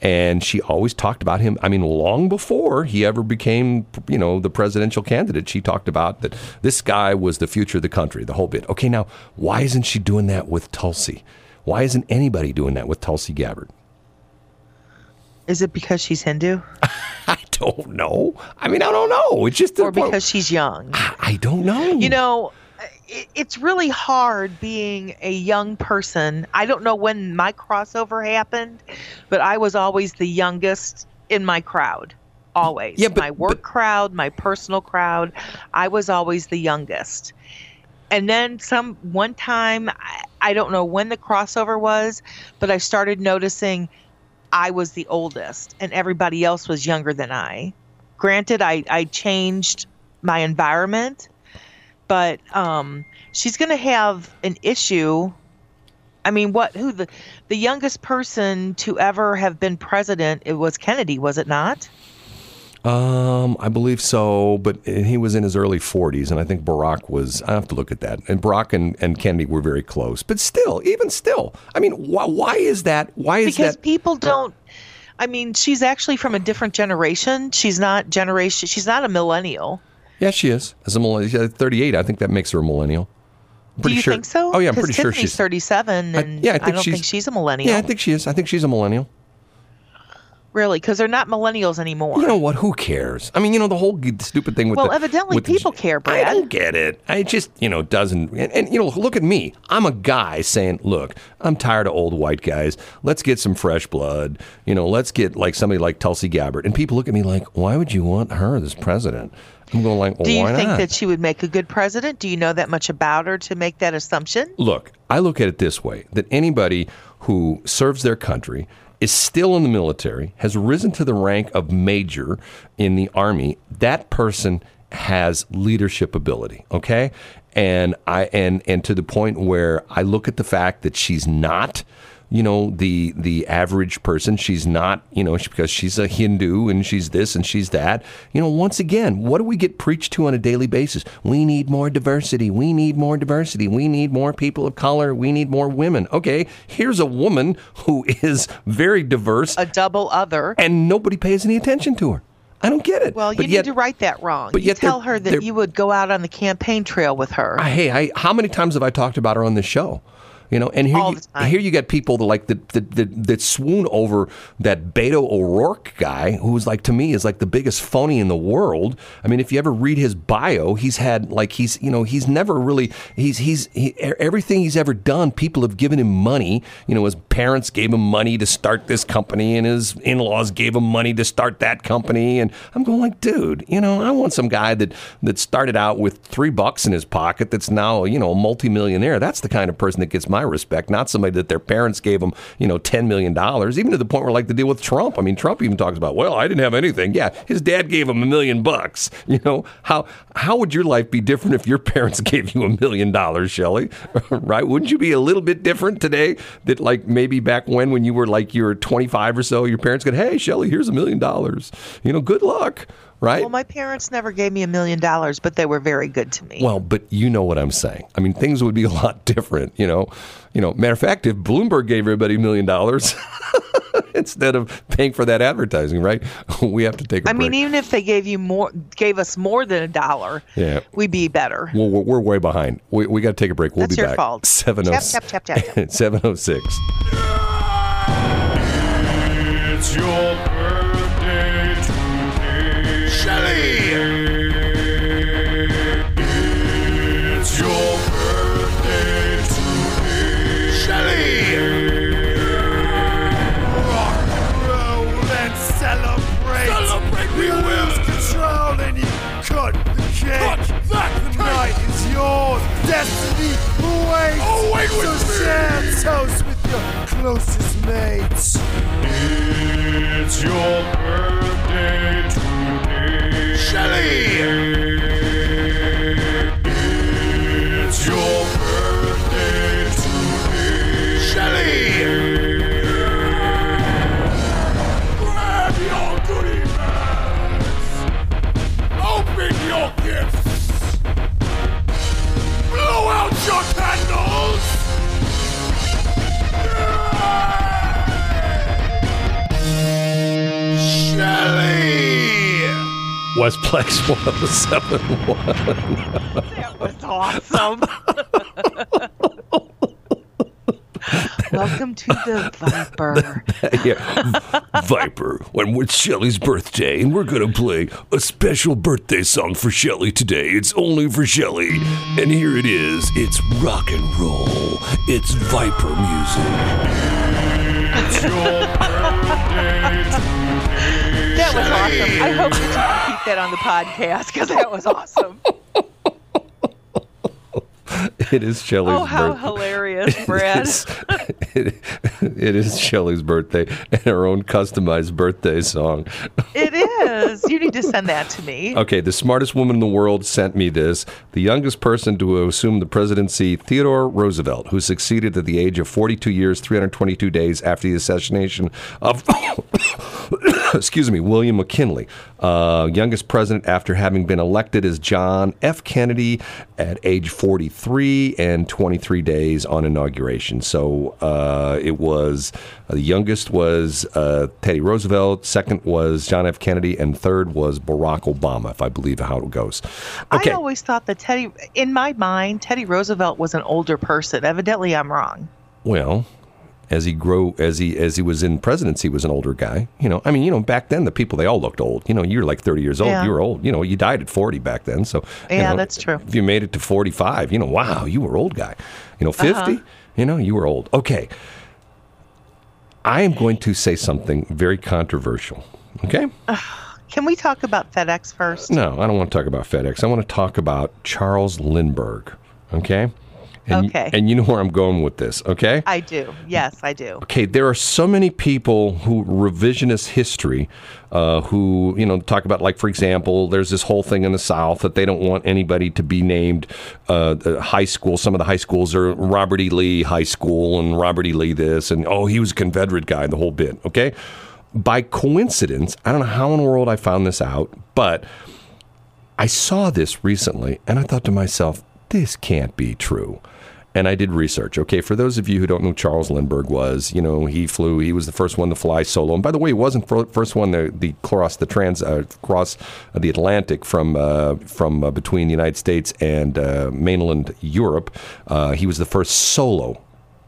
and she always talked about him. I mean, long before he ever became you know the presidential candidate, she talked about that this guy was the future of the country, the whole bit. Okay, now why isn't she doing that with Tulsi? Why isn't anybody doing that with Tulsi Gabbard? Is it because she's Hindu I don't know. I mean, I don't know. It's just or because she's young? I don't know. You know, it, it's really hard being a young person. I don't know when my crossover happened, but I was always the youngest in my crowd. Always. Yeah, but- my work but- crowd, my personal crowd, I was always the youngest. And then some one time, I, I don't know when the crossover was, but I started noticing I was the oldest and everybody else was younger than I. Granted, I, I changed my environment, but um, she's going to have an issue. I mean, what? Who the the youngest person to ever have been president? It was Kennedy, was it not? Um, I believe so, but he was in his early 40s, and I think Barack was. I have to look at that. And Barack and, and Kennedy were very close, but still, even still, I mean, why, why is that? Why is Because that? Because people don't. I mean, she's actually from a different generation. She's not generation. She's not a millennial. Yeah, she is. As a millennial, 38, I think that makes her a millennial. I'm Do pretty you sure. think so? Oh yeah, I'm pretty sure Tiffany's she's. 37, I- and yeah, I I, think don't she's- think she's a millennial. Yeah, I think she is. I think she's a millennial. really, because they're not millennials anymore. You know what? Who cares? I mean, you know the whole stupid thing with Well, the, evidently with the- people care, Brad. I don't get it. I just you know doesn't. And, and you know, look at me. I'm a guy saying, look, I'm tired of old white guys. Let's get some fresh blood. You know, let's get like somebody like Tulsi Gabbard. And people look at me like, why would you want her as president? I'm going like, well, Do you think not? that she would make a good president? Do you know that much about her to make that assumption? Look, I look at it this way that anybody who serves their country is still in the military, has risen to the rank of major in the army, that person has leadership ability, okay? And I and and to the point where I look at the fact that she's not you know the the average person she's not you know she, because she's a hindu and she's this and she's that you know once again what do we get preached to on a daily basis we need more diversity we need more diversity we need more people of color we need more women okay here's a woman who is very diverse A double other. and nobody pays any attention to her i don't get it Well, you but need yet, to write that wrong. but you yet tell her that you would go out on the campaign trail with her. I- hey, I, how many times have I talked about her on this show? You know, and here All you, here you got people that like that, that, that, that swoon over that Beto O'Rourke guy, who's like to me is like the biggest phony in the world. I mean, if you ever read his bio, he's had like he's you know he's never really he's he's he, everything he's ever done. People have given him money. You know, his parents gave him money to start this company, and his in laws gave him money to start that company. And I'm going like, dude, you know, I want some guy that that started out with three bucks in his pocket that's now you know a multimillionaire. That's the kind of person that gets my respect, not somebody that their parents gave them you know ten million dollars. Even to the point where like the deal with Trump. I mean, Trump even talks about, well, I didn't have anything. Yeah, his dad gave him a million bucks. You know how how would your life be different if your parents gave you a million dollars, Shelley? right? Wouldn't you be a little bit different today? That like maybe back when when you were like you were 25 or so, your parents go, hey, Shelley, here's a million dollars. You know, good luck. Right? well, my parents never gave me a million dollars, but they were very good to me. Well, but you know what I'm saying. I mean, things would be a lot different, you know. You know, matter of fact, if Bloomberg gave everybody a million dollars instead of paying for that advertising, right? We have to take a I break. I mean, even if they gave you more, gave us more than a dollar, Yeah. we'd be better. well, we're, we're way behind. We, we got to take a break. We'll That's be your back. fault. 706 Tap, tap, destiny awaits. Oh, wait so with me. share toast with your closest mates. It's your birthday today. Shelly! Your candles. Shelly! Westplex 1071. That was awesome. Welcome to the Viper. yeah. Viper, when it's Shelly's birthday, and we're gonna play a special birthday song for Shelly today. It's only for Shelly. And here it is. It's rock and roll. It's Viper music. It's your birthday That was awesome. I hope that you can keep that on the podcast because that was awesome. It is Shelly's Oh, how birthday. hilarious, Brad. It is, it, it is Shelly's birthday and her own customized birthday song. It is. You need to send that to me. Okay, the smartest woman in the world sent me this. The youngest person to assume the presidency, Theodore Roosevelt, who succeeded at the age of 42 years, 322 days after the assassination of, excuse me, William McKinley. Uh, youngest president after having been elected as John F. Kennedy at age 43 and 23 days on inauguration. So uh, it was uh, the youngest was uh, Teddy Roosevelt, second was John F. Kennedy, and third was Barack Obama, if I believe how it goes. Okay. I always thought that Teddy, in my mind, Teddy Roosevelt was an older person. Evidently, I'm wrong. Well, as he grew, as he as he was in presidency, was an older guy. You know, I mean, you know, back then the people they all looked old. You know, you're like 30 years old. Yeah. You were old. You know, you died at 40 back then. So Yeah, know, that's true. If you made it to 45, you know, wow, you were old guy. You know, 50, Uh-huh. you know, you were old. Okay, I am going to say something very controversial. Okay. Can we talk about FedEx first? No, I don't want to talk about FedEx. I want to talk about Charles Lindbergh. Okay. And, Okay. And you know where I'm going with this. Okay. I do. Yes, I do. okay, there are so many people who revisionist history, uh, who you know talk about like for example, there's this whole thing in the South that they don't want anybody to be named uh, high school. Some of the high schools are Robert E. Lee High School and Robert E. Lee this and oh he was a Confederate guy the whole bit. Okay, by coincidence, I don't know how in the world I found this out, but I saw this recently and I thought to myself, this can't be true. And I did research. Okay, for those of you who don't know Charles Lindbergh was, you know, he flew, he was the first one to fly solo. And by the way, he wasn't the first one to the cross the trans uh, cross the Atlantic from uh, from uh, between the United States and uh, mainland Europe. Uh, he was the first solo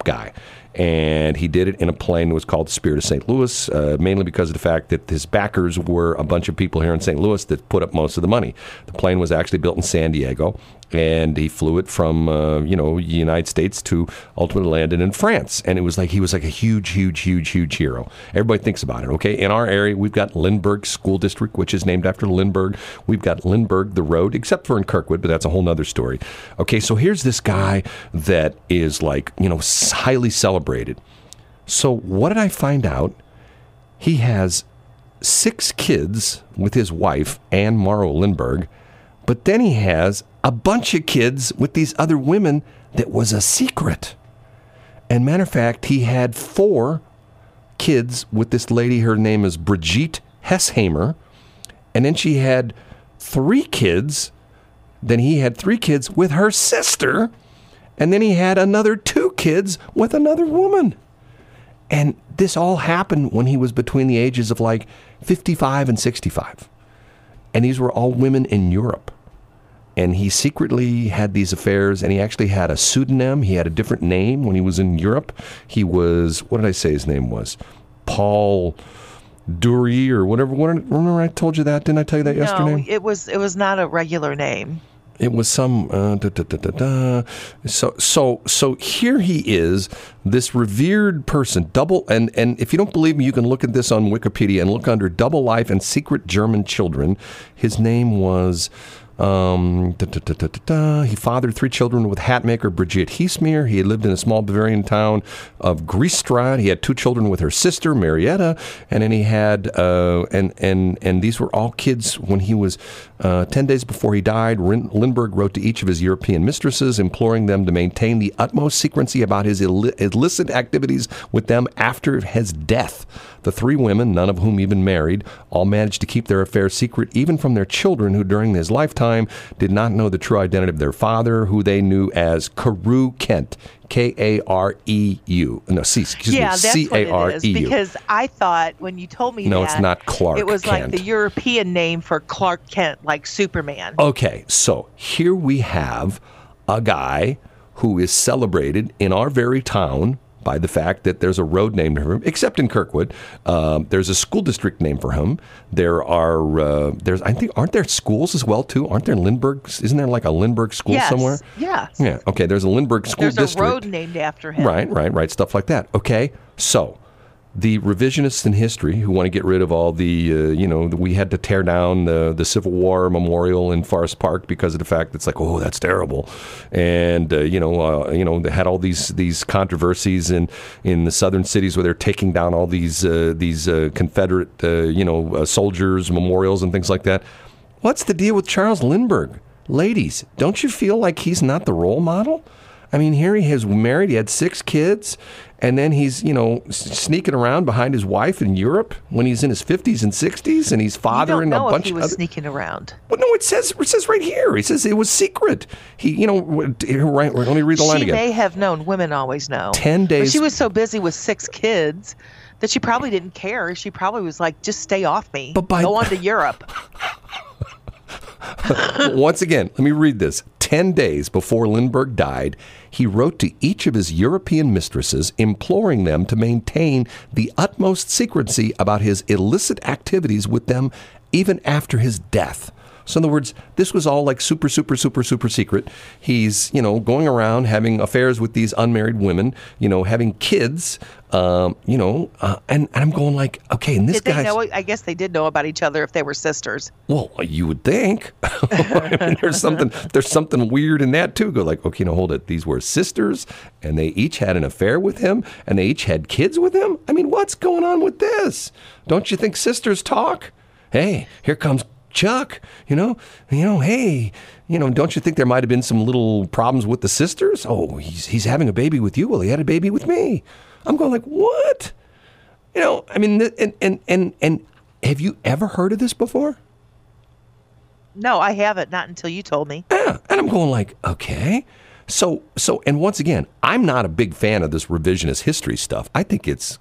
guy. And he did it in a plane that was called Spirit of St. Louis, uh, mainly because of the fact that his backers were a bunch of people here in St. Louis that put up most of the money. The plane was actually built in San Diego, and he flew it from uh, you know United States to ultimately landed in France. And it was like he was like a huge, huge, huge, huge hero. Everybody thinks about it. Okay, in our area, we've got Lindbergh School District, which is named after Lindbergh. We've got Lindbergh the road, except for in Kirkwood, but that's a whole nother story. Okay, so here's this guy that is like you know highly celebrated. So what did I find out? He has six kids with his wife, Anne Morrow Lindbergh, but then he has a bunch of kids with these other women that was a secret. And matter of fact, he had four kids with this lady. Her name is Brigitte Hesshaimer. And then she had three kids. Then he had three kids with her sister. And then he had another two kids with another woman. And this all happened when he was between the ages of like 55 and 65. And these were all women in Europe. And he secretly had these affairs, and he actually had a pseudonym. He had a different name when he was in Europe. He was, what did I say his name was? Paul Dury or whatever. What, remember I told you that? Didn't I tell you that No, yesterday? it was it was not a regular name. It was some uh, da, da, da, da, da. so so so here he is, this revered person, double and and if you don't believe me, you can look at this on Wikipedia and look under double life and secret German children. His name was Um, da, da, da. He fathered three children with hatmaker Brigitte Hesshaimer. He lived in a small Bavarian town of Geretsried. He had two children with her sister Marietta, and then he had uh, and and and these were all kids when he was uh, ten days before he died. Lindbergh wrote to each of his European mistresses, imploring them to maintain the utmost secrecy about his illi- illicit activities with them after his death. The three women, none of whom had even married, all managed to keep their affairs secret, even from their children, who during his lifetime did not know the true identity of their father, who they knew as Careu Kent. K A R E U. No, C, excuse yeah, me. C A R. E U. Because I thought when you told me No, that, it's not Clark It was like the European name for Clark Kent, like Superman. Okay, so here we have a guy who is celebrated in our very town by the fact that there's a road named for him, except in Kirkwood. Um, there's a school district named for him. There are uh, there's I think aren't there schools as well too? Aren't there Lindbergh? Isn't there like a Lindbergh school yes, somewhere? Yes. Yeah. Yeah. Okay. There's a Lindbergh school There's district. a road named after him. Right, right, right. Stuff like that. Okay. So the revisionists in history who want to get rid of all the, uh, you know, we had to tear down the, the Civil War memorial in Forest Park because of the fact it's like, oh, that's terrible, and uh, you know, uh, you know, they had all these these controversies in in the southern cities where they're taking down all these uh, these uh, Confederate, uh, you know, soldiers memorials and things like that. What's the deal with Charles Lindbergh? Ladies, don't you feel like he's not the role model? I mean, here he is married, he had six kids, and then he's, you know, sneaking around behind his wife in Europe when he's in his 50s and 60s, and he's fathering know a bunch he was of other. sneaking around. Well, no, it says it says right here. He says it was secret. He, you know, right. Let me read the line she again. may have known. Women always know. 10 But days- she was so busy with six kids that she probably didn't care. She probably was like, "Just stay off me. But by- Go on to Europe." Once again, let me read this. Ten days before Lindbergh died, he wrote to each of his European mistresses, imploring them to maintain the utmost secrecy about his illicit activities with them even after his death. So, in other words, this was all like super, super, super, super secret. He's, you know, going around having affairs with these unmarried women, you know, having kids, um, you know, uh, and, and I'm going like, okay, and this know? I guess they did know about each other if they were sisters. Well, you would think. I mean, there's something there's something weird in that too. Go like, okay, no, hold it. These were sisters, and they each had an affair with him, and they each had kids with him. I mean, what's going on with this? Don't you think sisters talk? Hey, here comes Chuck. You know, you know, hey, you know, don't you think there might have been some little problems with the sisters? Oh, he's he's having a baby with you. Well, he had a baby with me. I'm going like, what? You know, I mean, and and and and have you ever heard of this before? No, I haven't. Not until you told me. Yeah. And I'm going like, okay. So so and once again, I'm not a big fan of this revisionist history stuff. I think it's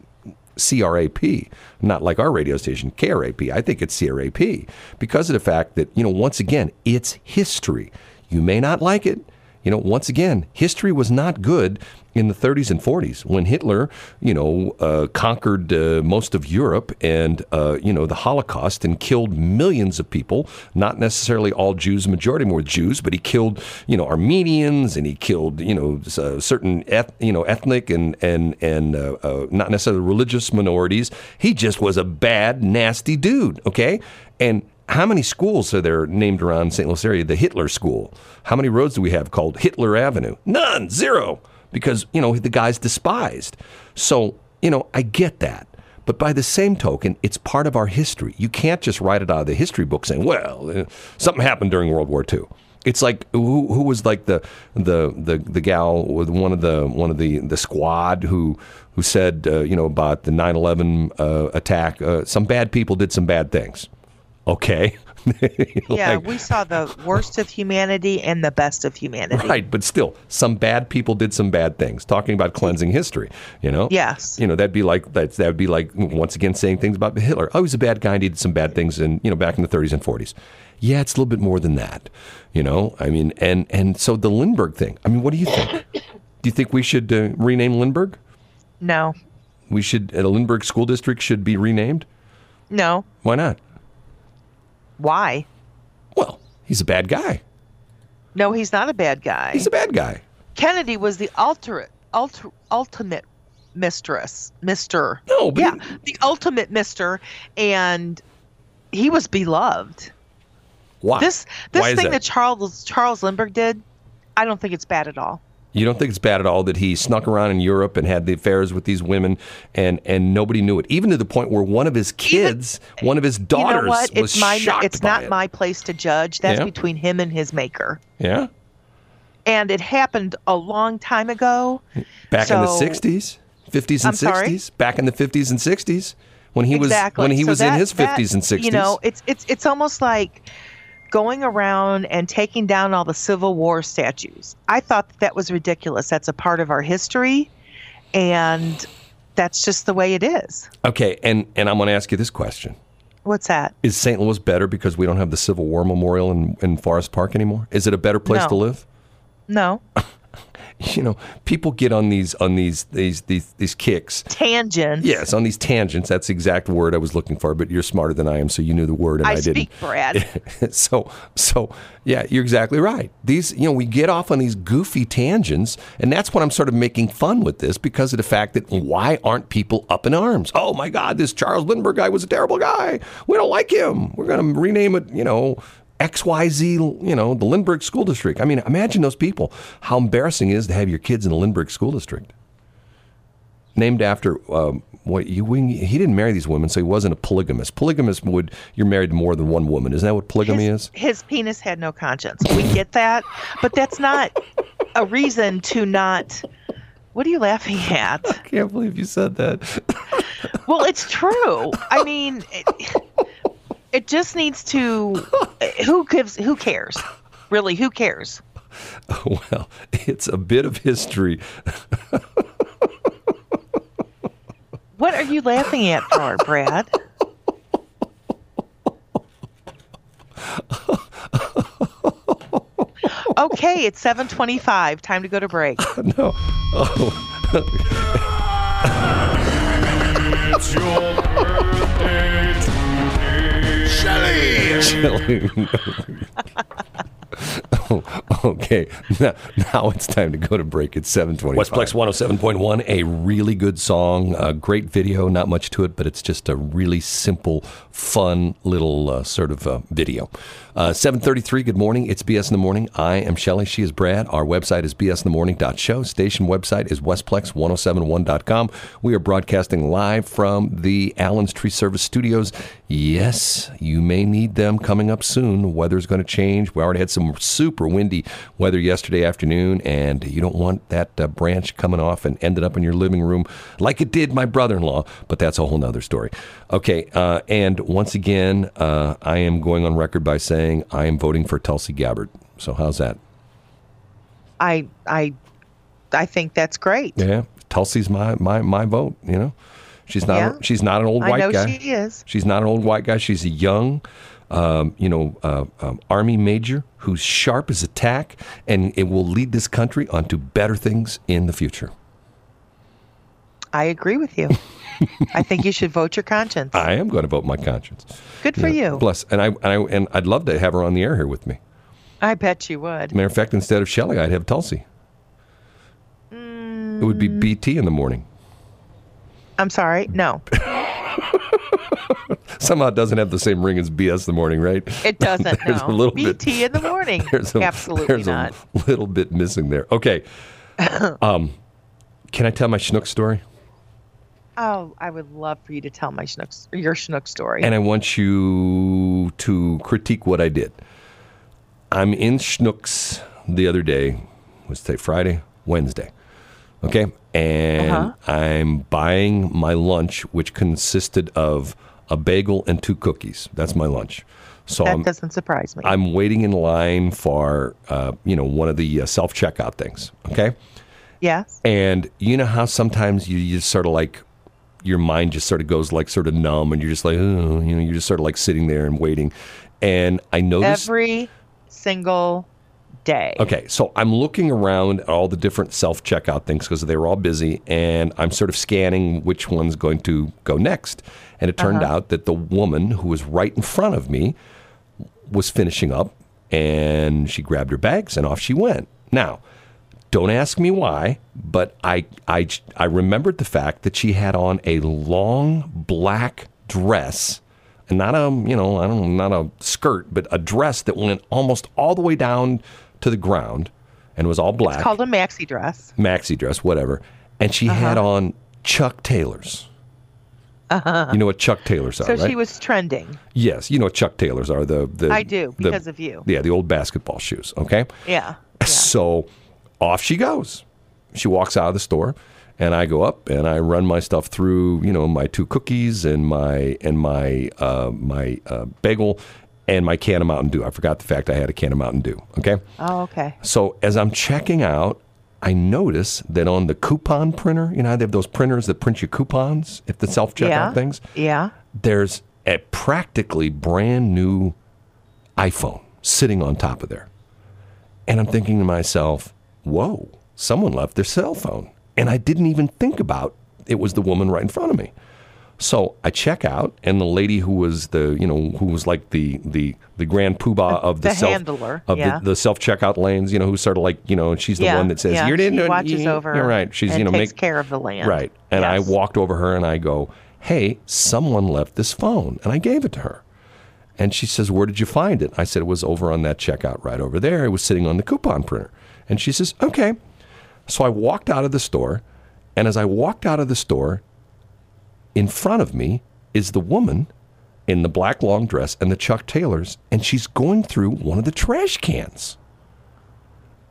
CRAP, not like our radio station, KRAP. I think it's CRAP because of the fact that, you know, once again, it's history. You may not like it. You know, once again, history was not good in the 30s and 40s when Hitler, you know, uh, conquered uh, most of Europe and, uh, you know, the Holocaust and killed millions of people. Not necessarily all Jews, majority were Jews, but he killed, you know, Armenians and he killed, you know, uh, certain, eth- you know, ethnic and and and uh, uh, not necessarily religious minorities. He just was a bad, nasty dude. Okay, and how many schools are there named around St. Louis area? The Hitler School. How many roads do we have called Hitler Avenue? None, zero, because you know the guy's despised. So you know I get that, but by the same token, it's part of our history. You can't just write it out of the history book saying, "Well, uh, something happened during World War II." It's like who, who was like the the the the gal with one of the one of the the squad who who said uh, you know about the 9/11 uh, attack. Uh, some bad people did some bad things. Okay. Yeah, Like- we saw the worst of humanity and the best of humanity. Right, but still, some bad people did some bad things. Talking about cleansing history, you know. Yes. You know that'd be like that. That'd be like once again saying things about Hitler. Oh, he's a bad guy. and He did some bad things, in you know back in the 30s and 40s. Yeah, it's a little bit more than that. You know, I mean, and and so the Lindbergh thing. I mean, what do you think? do you think we should uh, rename Lindbergh? No, We should. Uh, Lindbergh School District should be renamed. no. Why not? Why? Well, he's a bad guy. No, he's not a bad guy. He's a bad guy. Kennedy was the ultimate, ultra, ultimate mistress, Mister. No, but yeah, he- the ultimate Mister, and he was beloved. Why? This this Why thing that? that Charles Charles Lindbergh did, I don't think it's bad at all. You don't think it's bad at all that he snuck around in Europe and had the affairs with these women and and nobody knew it, even to the point where one of his eh, kids, one of his daughters, you know what? was It's my shocked it's not it. my place to judge. That's Yeah. between him and his maker. yeah. And it happened a long time ago. Back in the '60s, '50s, and '60s. Back in the '50s and '60s, when he exactly. was when he So was in his that, '50s and '60s. You know, it's it's it's almost like going around and taking down all the Civil War statues. I thought that, that was ridiculous. That's a part of our history, and that's just the way it is. okay, and and I'm going to ask you this question: What's that? Is St. Louis better because we don't have the Civil War Memorial in, in Forest Park anymore? Is it a better place No. to live? No You know, people get on these on these these these these kicks. tangents. Yes, on these tangents. That's the exact word I was looking for. But you're smarter than I am, so you knew the word and I, I didn't. speak, Brad. so so yeah, you're exactly right. These you know we get off on these goofy tangents, and that's what I'm sort of making fun with this because of the fact that why aren't people up in arms? Oh my God, this Charles Lindbergh guy was a terrible guy. We don't like him. We're going to rename it. You know. XYZ, you know, the Lindbergh School District. I mean, imagine those people. How embarrassing it is to have your kids in the Lindbergh School District named after um, what you he didn't marry these women, so he wasn't a polygamist. Polygamist would you're married to more than one woman. Isn't that what polygamy his, is? his penis had no conscience. We get that, but that's not a reason to not. What are you laughing at? I can't believe you said that. Well, it's true. I mean, it, it just needs to. Who gives? Who cares? Really, who cares? well, it's a bit of history. What are you laughing at for, Brad? Okay, it's 7:25. Time to go to break. no. Oh. It's your birthday Chilling. Okay. Now, now it's time to go to break. It's 720. Westplex 107.1, a really good song, a great video, not much to it, but it's just a really simple, fun little uh, sort of uh, video. Uh, 733, good morning. It's BS in the Morning. I am Shelley. She is Brad. Our website is bsinthemorning.show. Station website is westplex1071.com. We are broadcasting live from the Allen's Tree Service Studios. Yes, you may need them coming up soon. Weather's going to change. We already had some super windy weather yesterday afternoon, and you don't want that uh, branch coming off and ended up in your living room like it did my brother in law, but that's a whole nother story. Okay, uh, and once again, uh, I am going on record by saying I am voting for Tulsi Gabbard. So, how's that? I I I think that's great. Yeah, Tulsi's my my my vote. You know, she's not Yeah. she's not an old I white know guy. she is. She's not an old white guy. She's a young, um, you know, uh, um, army major who's sharp as a tack, and it will lead this country onto better things in the future. I agree with you. I think you should vote your conscience. I am going to vote my conscience. Good for Yeah, you. Bless, and I, and I and I'd love to have her on the air here with me. I bet you would. Matter of fact, instead of Shelley, I'd have Tulsi. It would be Mm. BT in the morning. I'm sorry. No, Somehow it doesn't have the same ring as BS in the morning, right? it doesn't. There's no. a little bit- BT in the morning. There's a, Absolutely there's not. a little bit missing there. Okay. um, can I tell my Schnook story? Oh, I would love for you to tell my Schnook, your Schnook story. And I want you to critique what I did. I'm in Schnucks the other day. Was today Friday? Wednesday. Okay. And Uh-huh. I'm buying my lunch, which consisted of a bagel and two cookies. That's my lunch. So that I'm, doesn't surprise me. I'm waiting in line for, uh, you know, one of the uh, self checkout things. Okay. yes. And you know how sometimes you, you just sort of like your mind just sort of goes like sort of numb and you're just like, oh, you know, you're just sort of like sitting there and waiting. And I noticed. Every single day. Okay, so I'm looking around at all the different self checkout things because they were all busy, and I'm sort of scanning which one's going to go next. And it turned Uh-huh. out that the woman who was right in front of me was finishing up, and she grabbed her bags and off she went. Now, don't ask me why, but I, I, I remembered the fact that she had on a long black dress and not a you know I don't know not a skirt, but a dress that went almost all the way down to the ground, and was all black, It's called a maxi dress. maxi dress, whatever, and she had Uh-huh. on Chuck Taylors. Uh-huh. You know what Chuck Taylors are, So right? she was trending. yes, you know what Chuck Taylors are. The, the I do, the- because of you. Yeah, the old basketball shoes. Okay. Yeah. yeah. So off she goes. She walks out of the store, and I go up and I run my stuff through, you know, my two cookies and my and my uh, my uh, bagel and my can of Mountain Dew. I forgot the fact I had a can of Mountain Dew. Okay. Oh, okay. So as I'm checking out, I notice that on the coupon printer, you know, they have those printers that print you coupons if the self checkout yeah. things Yeah. there's a practically brand new iPhone sitting on top of there. And I'm thinking to myself, whoa, someone left their cell phone. And I didn't even think about it was the woman right in front of me. So I check out, and the lady who was the, you know, who was like the the the grand poobah of the, The self handler, of yeah. the, the self checkout lanes, you know, who's sort of like, you know, she's the yeah. one that says yeah. you're in. Watches over. You're right. She's you know takes make care of the land. Right. And I walked over her and I go, Hey, someone left this phone. And I gave it to her. And she says, Where did you find it? I said, It was over on that checkout right over there. It was sitting on the coupon printer. And she says, Okay. So I walked out of the store. And as I walked out of the store, in front of me is the woman in the black long dress and the Chuck Taylors. And she's going through one of the trash cans.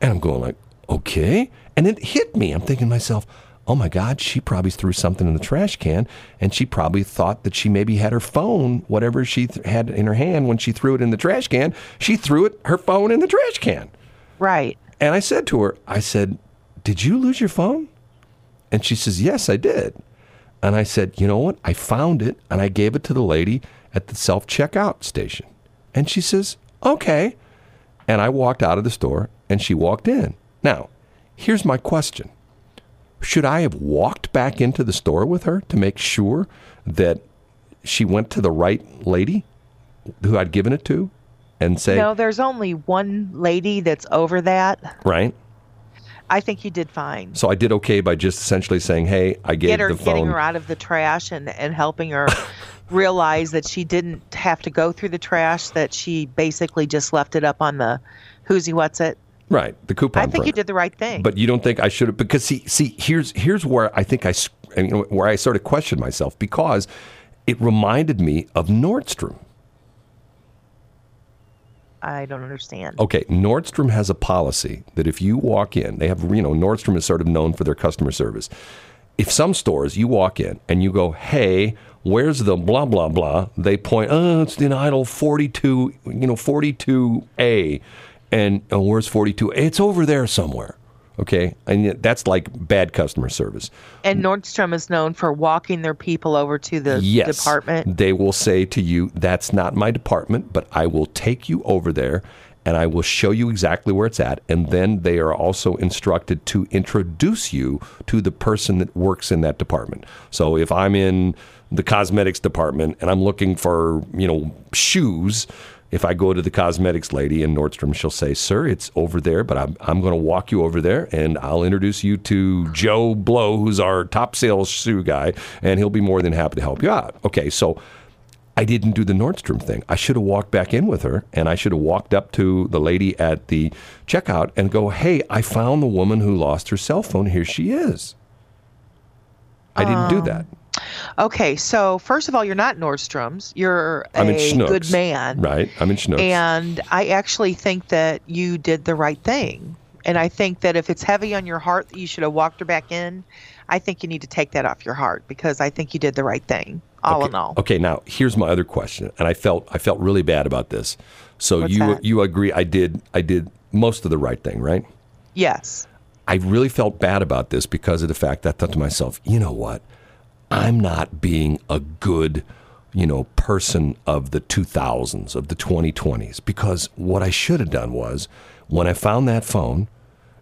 And I'm going like, okay. And it hit me. I'm thinking to myself, oh my God, she probably threw something in the trash can. And she probably thought that she maybe had her phone, whatever she th- had in her hand when she threw it in the trash can. She threw it, her phone in the trash can. Right. And I said to her, I said, did you lose your phone? And she says, yes, I did. And I said, you know what? I found it and I gave it to the lady at the self checkout station. And she says, okay. And I walked out of the store and she walked in. Now, here's my question Should I have walked back into the store with her to make sure that she went to the right lady who I'd given it to and say, No, there's only one lady that's over that. right? I think you did fine. So I did okay by just essentially saying, hey, I gave Get her, the phone. getting her out of the trash and, and helping her realize that she didn't have to go through the trash, that she basically just left it up on the who's he what's it. Right, the coupon I think you did the right thing. But you don't think I should have because see see here's here's where I think I s- and, you where I sort of questioned myself because it reminded me of Nordstrom. I don't understand. Okay, Nordstrom has a policy that if you walk in, they have you know Nordstrom is sort of known for their customer service. If some stores you walk in and you go, "Hey, where's the blah blah blah?" They point, "Oh, it's in aisle 42, you know, 42A." And oh, where's 42? It's over there somewhere. Okay? And that's like bad customer service. And Nordstrom is known for walking their people over to the yes, department. They will say to you, "That's not my department, but I will take you over there." And I will show you exactly where it's at. And then they are also instructed to introduce you to the person that works in that department. So if I'm in the cosmetics department and I'm looking for, you know, shoes, if I go to the cosmetics lady in Nordstrom, she'll say, Sir, it's over there, but I'm, I'm going to walk you over there and I'll introduce you to Joe Blow, who's our top sales shoe guy, and he'll be more than happy to help you out. Okay, so I didn't do the Nordstrom thing. I should have walked back in with her and I should have walked up to the lady at the checkout and go, Hey, I found the woman who lost her cell phone. Here she is. I didn't do that. Okay, so first of all, you're not Nordstrom's. You're a I'm in Schnucks. good man. Right. I'm in Schnucks. And I actually think that you did the right thing. And I think that if it's heavy on your heart that you should have walked her back in, I think you need to take that off your heart because I think you did the right thing, all in all. Okay, now here's my other question, and I felt I felt really bad about this. So What's you that? you agree I did I did most of the right thing, right? Yes. I really felt bad about this because of the fact that I thought to myself, you know what? I'm not being a good, you know, person of the 2000s, of the 2020s, because what I should have done was when I found that phone,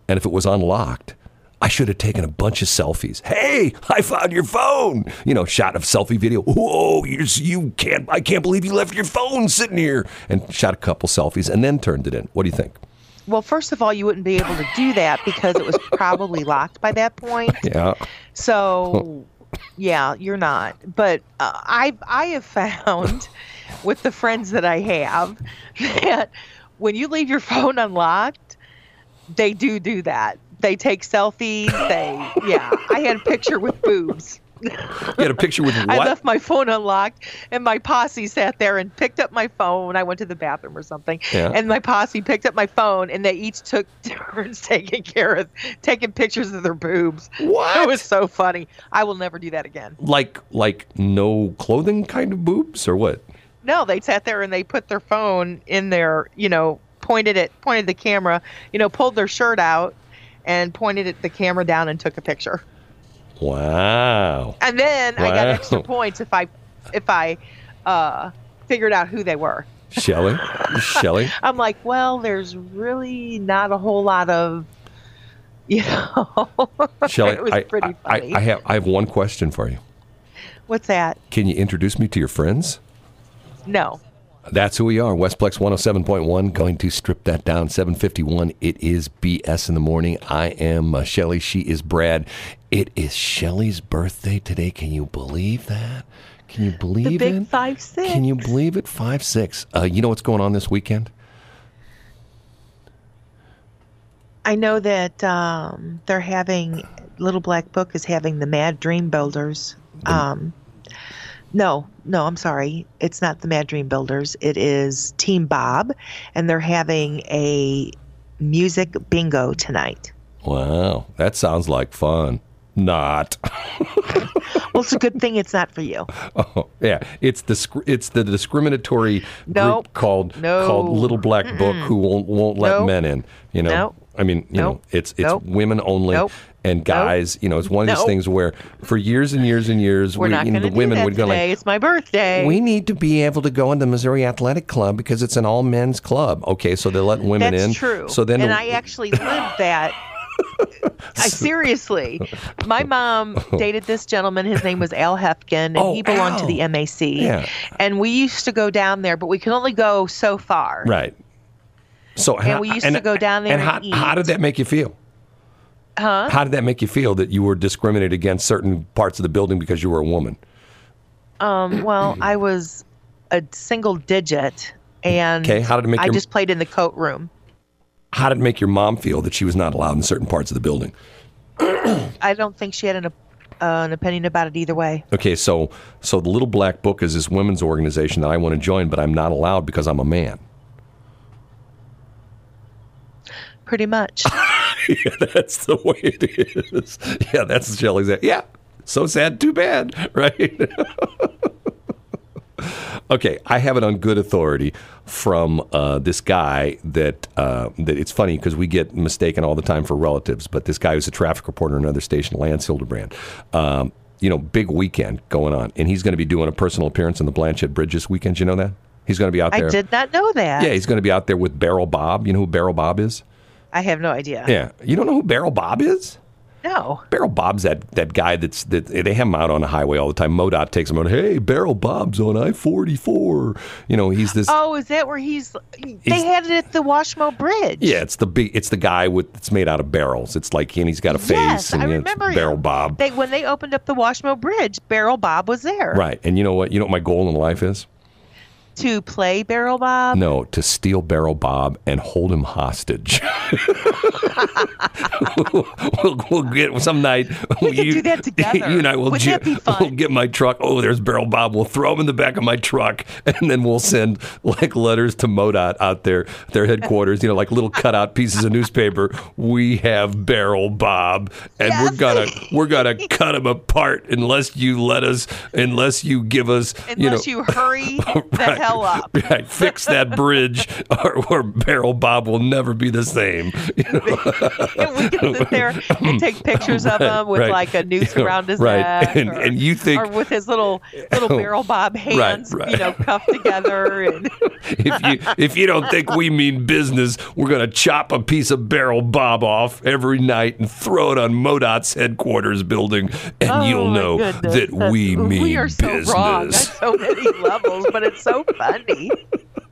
and if it was unlocked, I should have taken a bunch of selfies. Hey, I found your phone. You know, shot a selfie video. Whoa, you're, you can't, I can't believe you left your phone sitting here. And shot a couple selfies and then turned it in. What do you think? Well, first of all, you wouldn't be able to do that because it was probably locked by that point. Yeah. So Yeah, you're not. But uh, I I have found with the friends that I have that when you leave your phone unlocked, they do do that. They take selfies. They yeah. I had a picture with boobs. You had a picture with what? I left my phone unlocked, and my posse sat there and picked up my phone. I went to the bathroom or something, Yeah. and my posse picked up my phone, and they each took turns taking care of taking pictures of their boobs. What? It was so funny. I will never do that again. like like no clothing kind of boobs or what? No, they sat there and they put their phone in their, you know, pointed it, pointed the camera, you know, pulled their shirt out, and pointed it the camera down and took a picture. Wow. And then I got extra points if I, if I, uh, figured out who they were. Shelley? Shelley? I'm like, well, there's really not a whole lot of, you know. Was I, pretty I. I have I have one question for you. What's that? Can you introduce me to your friends? No. That's who we are. Westplex 107.1. Going to strip that down. 751. It is BS in the morning. I am uh, Shelly. She is Brad. It is Shelly's birthday today. Can you believe that? Can you believe The big it? five six. Can you believe it? Five six. Uh, you know what's going on this weekend? I know that um, they're having Little Black Book is having the Mad Dream Builders. Um, no, no, I'm sorry. It's not the Mad Dream Builders. It is Team Bob, and they're having a music bingo tonight. Wow, that sounds like fun. Not. Well, it's a good thing it's not for you. Oh, yeah, it's the it's the discriminatory Nope. group called No. called Little Black Book who won't won't let Nope. men in. You know, Nope. I mean, you know, it's it's Nope. women only Nope. and guys. You know, it's one of these Nope. things where for years and years and years, We're we, not you know, the women would go today. like. it's my birthday. We need to be able to go in the Missouri Athletic Club because it's an all men's club. Okay, so they let women That's in. true. So then, and I actually lived that. I seriously, my mom dated this gentleman. His name was Al Hefkin, and Oh, he belonged Al. to the MAC. Yeah. And we used to go down there, but we could only go so far. right. So And we used to go down there And how, and how eat. did that make you feel? Huh? How did that make you feel that you were discriminated against certain parts of the building because you were a woman? Um, well, I was a single digit, and Okay, how did it make I your- just played in the coat room. How did it make your mom feel that she was not allowed in certain parts of the building? I don't think she had an, uh, an opinion about it either way. Okay, so so the Little Black Book is this women's organization that I want to join, but I'm not allowed because I'm a man. Pretty much. yeah, that's the way it is. Yeah, that's Shelley's. Yeah, so sad, too bad, right? okay, I have it on good authority from uh, this guy that uh, that it's funny because we get mistaken all the time for relatives, but this guy who's a traffic reporter in another station, Lance Hildebrand. Um, you know, big weekend going on, and he's going to be doing a personal appearance on the Blanchette Bridge this weekend. You know that he's going to be out there. I did not know that. Yeah, he's going to be out there with Barrel Bob. You know who Barrel Bob is? I have no idea. Yeah, you don't know who Barrel Bob is? No. Barrel Bob's that, that guy that's that they have him out on the highway all the time. MoDOT takes him out. Hey, Barrel Bob's on I forty four. You know, he's this. Oh, is that where he's? He's- They had it at the Washmo Bridge. Yeah, it's the big. It's the guy with it's made out of barrels. It's like and he's got a face. Yes, and I remember Barrel Bob. They when they opened up the Washmo Bridge, Barrel Bob was there. right, and you know what? You know what my goal in life is? To play Barrel Bob. No, to steal Barrel Bob and hold him hostage. we'll, we'll get some night. We could do that together. You and I will. Wouldn't ju- that be fun? We'll get my truck. Oh, there's Barrel Bob. We'll throw him in the back of my truck, and then we'll send like letters to MoDOT out there, their headquarters. You know, like little cutout pieces of newspaper. We have Barrel Bob, and we're gonna we're gonna cut him apart unless you let us, unless you give us, Unless you you, know, hurry the hell up. Right, fix that bridge, or, or Barrel Bob will never be the same. You know? And we can sit there and take pictures of him with Right. like a noose around his Right. neck, And- or, and you think- or with his little little barrel bob hands, right. you know, cuffed together, and if you if you don't think we mean business, we're gonna chop a piece of Barrel Bob off every night and throw it on MoDOT's headquarters building, and Oh, you'll know goodness. that we That's- mean we are so business. wrong on so many levels, but it's so funny.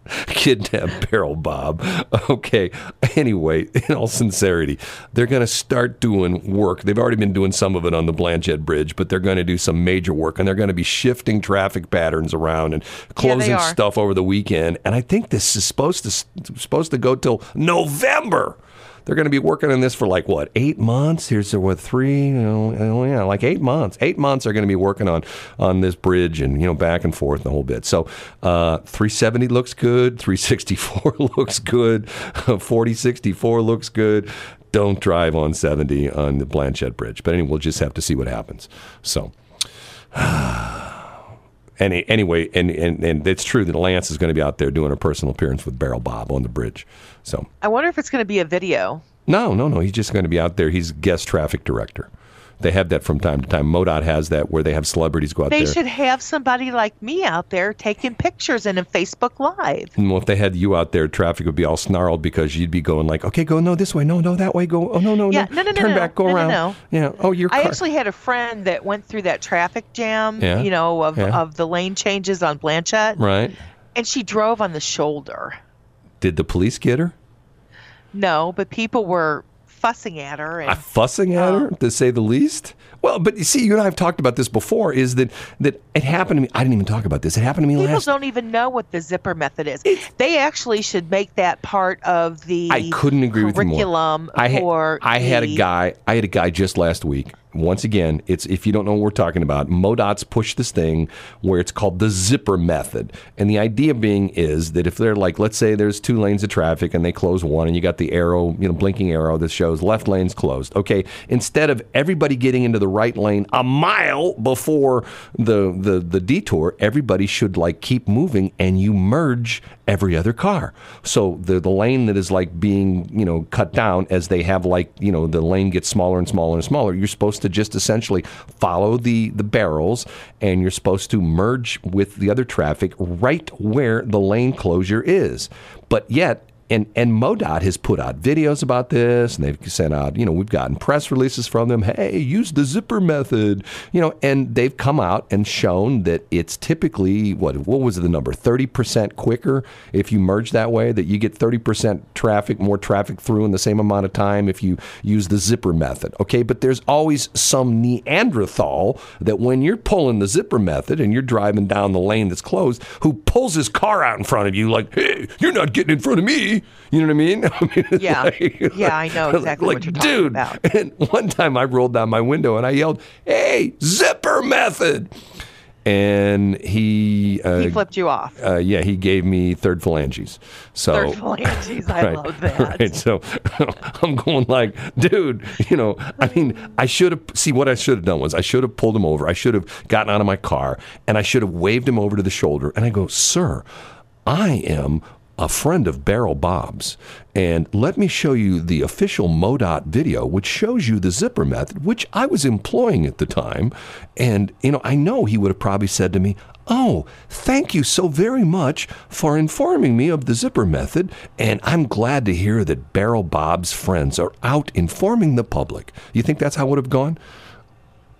Kidnap Barrel Bob. Okay. Anyway, in all sincerity, they're going to start doing work. They've already been doing some of it on the Blanchette Bridge, but they're going to do some major work and they're going to be shifting traffic patterns around and closing are. stuff over the weekend. And I think this is supposed to supposed to go till November. They're going to be working on this for like what eight months. Here's what three? Oh, yeah, like eight months. Eight months. They're going to be working on on this bridge and you know back and forth the whole bit. So uh, 370 looks good. 364 looks good. 4064 looks good. Don't drive on 70 on the Blanchette Bridge. But anyway, we'll just have to see what happens. So. Any, anyway, and, and, and it's true that Lance is going to be out there doing a personal appearance with Barrel Bob on the bridge. So I wonder if it's going to be a video. no, no, no. He's just going to be out there. He's guest traffic director. They have that from time to time. MoDOT has that where they have celebrities go out They there. They should have somebody like me out there taking pictures and in Facebook Live. Well, if they had you out there, traffic would be all snarled because you'd be going like, "Okay, go no this way, no no that way, go oh no no Yeah, no, no, no, turn no. back, go around." no. Yeah. Oh, your I car. actually had a friend that went through that traffic jam, Yeah, you know, of, yeah. of the lane changes on Blanchette, right. and she drove on the shoulder. Did the police get her? No, but people were fussing at her, and Uh, fussing at her, to say the least. Well, but you see, you and I have talked about this before. Is that that it happened to me? I didn't even talk about this. It happened to me people last. don't even know what the zipper method is. they actually should make that part of the I couldn't agree with you more. curriculum I had, for I had a the- guy. I had a guy just last week. Once again, it's if you don't know what we're talking about, MoDOT's pushed this thing where it's called the zipper method, and the idea being is that if they're like, let's say there's two lanes of traffic and they close one, and you got the arrow, you know, blinking arrow that shows left lane's closed. Okay, instead of everybody getting into the right lane a mile before the the the detour, everybody should like keep moving, and you merge every other car. So the the lane that is like being you know cut down as they have like you know the lane gets smaller and smaller and smaller. You're supposed to just essentially follow the the barrels, and you're supposed to merge with the other traffic right where the lane closure is. But yet. And, and MoDOT has put out videos about this, and they've sent out, you know, we've gotten press releases from them. Hey, use the zipper method, you know, and they've come out and shown that it's typically what what was the number? Thirty percent quicker if you merge that way. That you get thirty percent traffic, more traffic through in the same amount of time if you use the zipper method. Okay, but there's always some Neanderthal that when you're pulling the zipper method and you're driving down the lane that's closed, who pulls his car out in front of you like, hey, you're not getting in front of me. You know what I mean? I mean Yeah. Yeah, I know exactly like, what you're talking dude. about. And one time I rolled down my window and I yelled, "Hey, zipper method!" And he, uh, He flipped you off. uh, yeah, he gave me third phalanges. So Third phalanges. I Right, love that. Right. So I'm going like, dude, you know, I mean, I should have see what I should have done was I should have pulled him over. I should have gotten out of my car and I should have waved him over to the shoulder. And I go, sir, I am a friend of Barrel Bob's, and let me show you the official MoDOT video, which shows you the zipper method, which I was employing at the time. And, you know, I know he would have probably said to me, Oh, thank you so very much for informing me of the zipper method, and I'm glad to hear that Barrel Bob's friends are out informing the public. You think that's how it would have gone?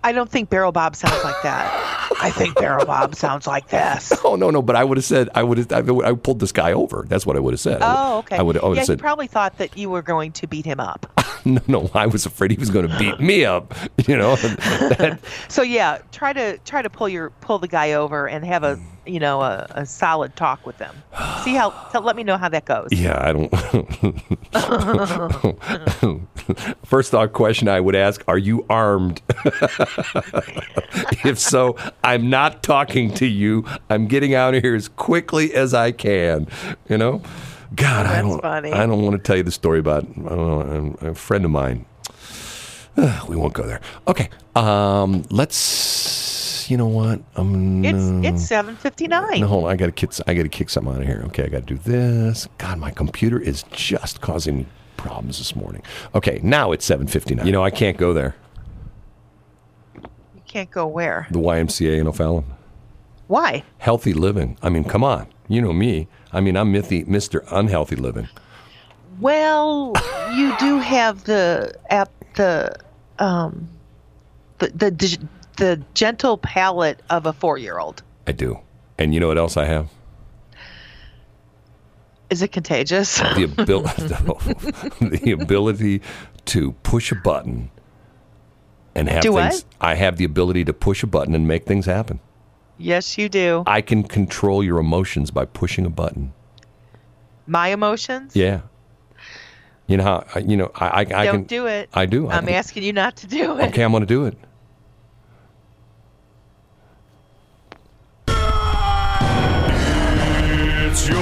I don't think Barrel Bob sounds like that. I think Barrel Bob sounds like this. Oh no, no, but I would have said I would have I, I pulled this guy over. That's what I would have said. Oh, okay. I would, I would yeah, have said probably thought that you were going to beat him up. no, no. I was afraid he was going to beat me up. You know, So yeah, try to try to pull your pull the guy over and have a you know a, a solid talk with them. See how tell, let me know how that goes. Yeah, I don't. First thought question I would ask Are you armed? if so, I'm not talking to you. I'm getting out of here as quickly as I can. You know? God, I don't. funny. I don't want to tell you the story about I don't know, a friend of mine. we won't go there. Okay. Um, let's. You know what? Um, It's it's seven fifty nine. no, hold on. I got to kick. I got to kick something out of here. Okay, I got to do this. God, my computer is just causing me problems this morning. Okay, now it's seven fifty nine. You know, I can't go there. You can't go where? The YMCA in O'Fallon. Why? Healthy living. I mean, come on. You know me. I mean, I'm Mithy, Mr. Unhealthy Living. Well, you do have the app the um the the the gentle palate of a four year old. I do. And you know what else I have? Is it contagious? The ability, the ability to push a button and have Do what? I have the ability to push a button and make things happen. yes, you do. I can control your emotions by pushing a button. My emotions? Yeah. You know how I- you know I I, I Don't can do it. I do. I I'm can- asking you not to do it. Okay, I'm going to do it.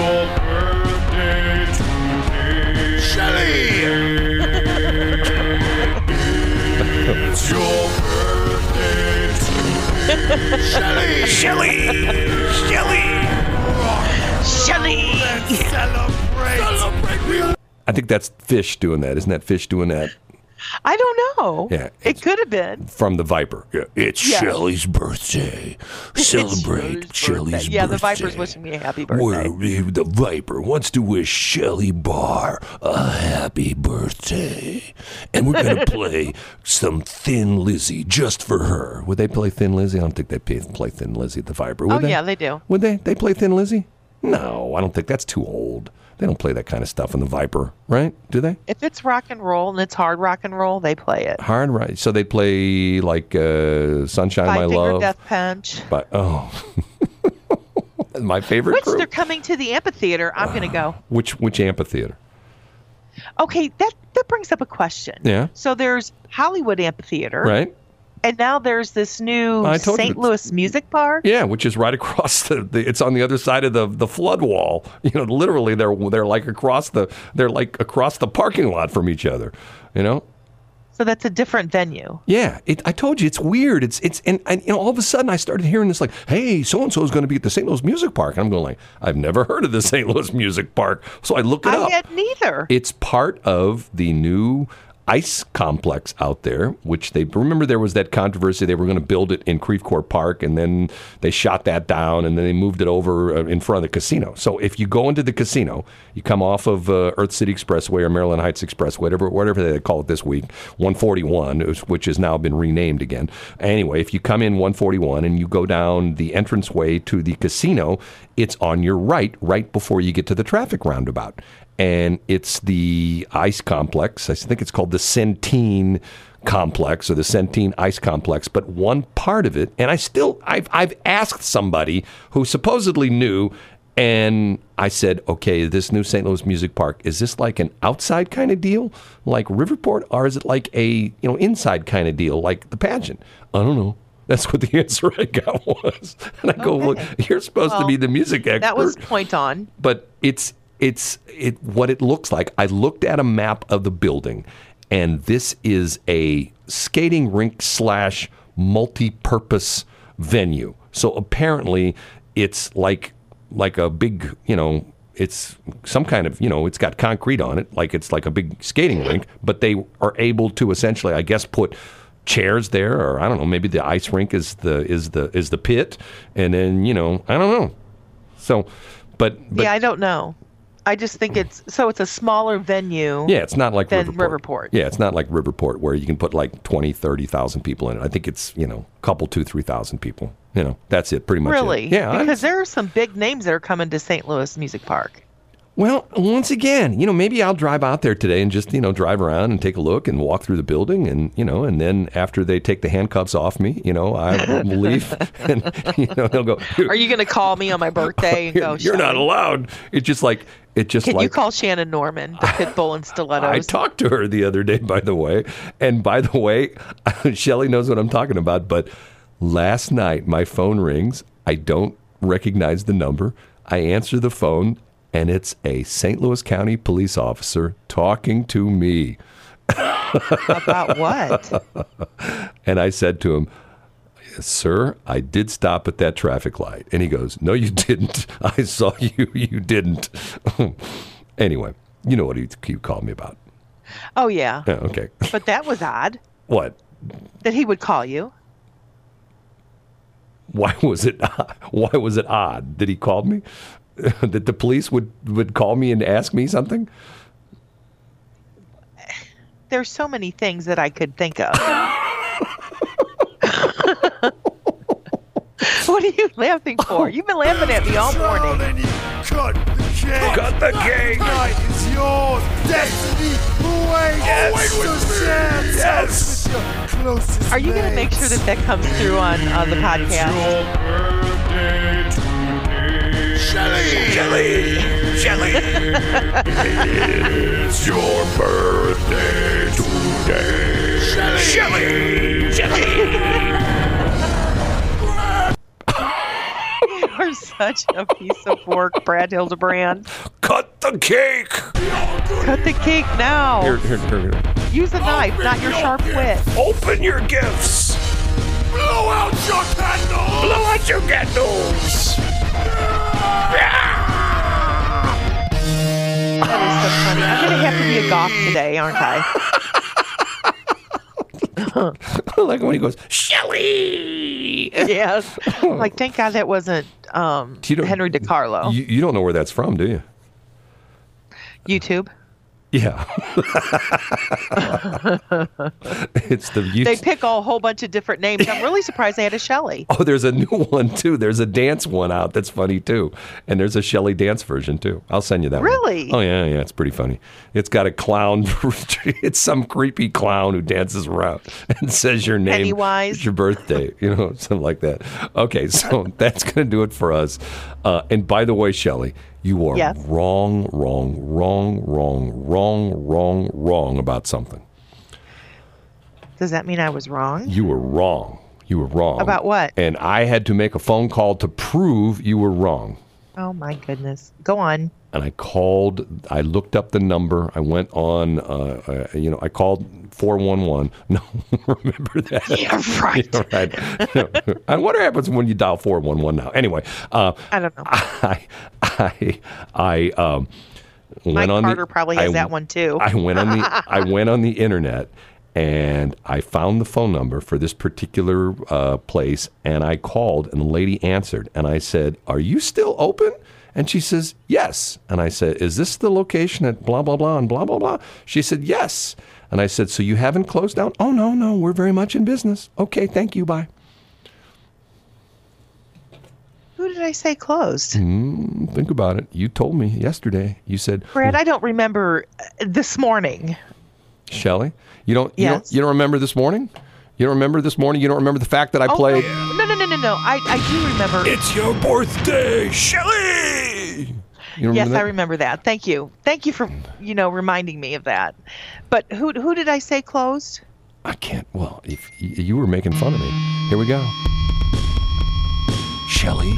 It's your birthday today. Shelly! It's your birthday today. Shelly! Shelly! Celebrate! Celebrate! I think that's fish doing that. Isn't that fish doing that I don't know. Yeah, It could have been. from the Viper? Yeah. It's Yeah. Shelley's birthday. Celebrate Shelly's birthday. Yeah, the Viper's wishing me a happy birthday. We're- the Viper wants to wish Shelly Barr a happy birthday. And we're going to play some Thin Lizzy just for her. Would they play Thin Lizzy? I don't think they play, play Thin Lizzy the Viper. Would Oh, they? yeah, they do. Would they? They play Thin Lizzy? No, I don't think that's too old. They don't play that kind of stuff in the Viper, right? Do they? If it's rock and roll and it's hard rock and roll, they play it. Hard right. So they play like uh, Sunshine Five My Finger Love. Death Punch. But oh, my favorite Which group. they're coming to the amphitheater. I'm going to go. Which which amphitheater? Okay, that that brings up a question. Yeah. So there's Hollywood Amphitheater, Right. And now there's this new I St. Louis Music Park. Yeah, which is right across the, the. It's on the other side of the the flood wall. You know, literally they're they're like across the they're like across the parking lot from each other. You know. So that's a different venue. Yeah, it, I told you it's weird. It's it's and, and you know all of a sudden I started hearing this like, hey, so and so is going to be at the St. Louis Music Park. And I'm going like, I've never heard of the St. Louis Music Park. So I look it I up. had neither. It's part of the new ice complex out there, which they remember there was that controversy. They were going to build it in Creve Park, and then they shot that down, and then they moved it over uh, in front of the casino. So if you go into the casino, you come off of uh, Earth City Expressway or Maryland Heights Expressway, whatever, whatever they call it this week, 141, which has now been renamed again. Anyway, if you come in 141 and you go down the entranceway to the casino, it's on your right, right before you get to the traffic roundabout and it's the ice complex. I think it's called the Centene complex or the Centene ice complex. But one part of it, and I still, I've, I've asked somebody who supposedly knew, and I said, okay, this new St. Louis Music Park, is this like an outside kind of deal, like Riverport, or is it like a you know inside kind of deal, like the pageant? I don't know. That's what the answer I got was. And I go, well, you're supposed to be the music expert that was point on. but it's it's it what it looks like. I looked at a map of the building, and this is a skating rink slash multi-purpose venue. So apparently, it's like like a big you know. It's some kind of, you know, it's got concrete on it, like it's like a big skating rink, but they are able to essentially, I guess, put chairs there, or I don't know, maybe the ice rink is the is the is the pit, and then you know, I don't know. So, but but yeah, I don't know. I just think it's so it's a smaller venue. Yeah, it's not like than Riverport. Riverport. Yeah, it's not like Riverport where you can put like 20, 30,000 people in it. I think it's, you know, a couple, two, 3,000 people. You know, that's it pretty much. it. Really? Yeah. I- Because there are some big names that are coming to St. Louis Music Park. well, once again, you know, maybe I'll drive out there today and just, you know, drive around and take a look and walk through the building and, you know, and then after they take the handcuffs off me, you know, I will leave and, you know, they'll go, Are you going to call me on my birthday and you're, go? you're not allowed. It's just like, it just Can like. you call Shannon Norman, the pit bull and stilettos? I talked to her the other day, by the way. And by the way, Shelly knows what I'm talking about. But last night, my phone rings. I don't recognize the number. I answer the phone, and it's a St. Louis County police officer talking to me. About what? And I said to him, Sir, I did stop at that traffic light. And he goes, No, you didn't. I saw you. You didn't. anyway, you know what he, he called me about. Oh yeah, Yeah, okay. but that was odd What? that he would call you. Why was it? Why was it odd that he called me? that the police would would call me and ask me something? There's so many things that I could think of. What are you laughing for? You've been laughing at me all morning. Then you cut the cake. Cut the cake. Tonight is yours. Destiny awaits. Yes. So share toast Yes. your closest Are you going to make sure that that comes through on uh, the podcast? birthday today. Shelly. Shelly. It's your birthday today. Shelly. Shelly. You are such a piece of work, Brad Hildebrand. Cut the cake. Cut the cake now. Here, here, here, here. Use a knife, not your sharp wit. Open your gifts. Blow out your candles! Blow out your candles. That is so funny. I'm going to have to be a goth today, aren't I? Like when he goes, Shelly. yes. Like, thank God that wasn't um, Henry DiCarlo. You, you don't know where that's from, do you? YouTube. Yeah. it's the you- They pick a whole bunch of different names. I'm really surprised they had a Shelley. Oh, there's a new one too. There's a dance one out that's funny too, and there's a Shelley dance version too. I'll send you that. one. Really? Oh yeah, yeah. It's pretty funny. It's got a clown. it's some creepy clown who dances around and says your name, Pennywise. it's your birthday, you know, something like that. Okay, so that's gonna do it for us. Uh, and by the way, Shelley, you are Yes. wrong, wrong, wrong, wrong, wrong, wrong, wrong about something. Does that mean I was wrong? You were wrong. You were wrong. About what? And I had to make a phone call to prove you were wrong. Oh my goodness. Go on. And I called, I looked up the number. I went on, uh, uh, you know, I called 411. No, remember that? Yeah, right. Yeah, right. and what happens when you dial 411 now? Anyway, uh, I don't know. I, I, I, um, went Mike on Carter the, probably has I- that one too. I went on the I went on the internet and I found the phone number for this particular uh, place and I called and the lady answered and I said, "Are you still open?" And she says, "Yes." And I said, "Is this the location at blah blah blah and blah blah blah?" She said, "Yes." And I said, "So you haven't closed down?" "Oh no, no, we're very much in business." "Okay, thank you. Bye." Who did I say closed? Think about it. You told me yesterday. You said, Brad, I don't remember uh, this morning. "Shelley, you don't you Yes. don't you don't remember this morning?" You don't remember this morning? You don't remember the fact that I Oh, played no, no, no, no, no. I, I do remember. It's your birthday, Shelly. You remember yes, that? I remember that. Thank you. Thank you for you know reminding me of that. But who who did I say closed? I can't. Well, if you were making fun of me, here we go. Shelly.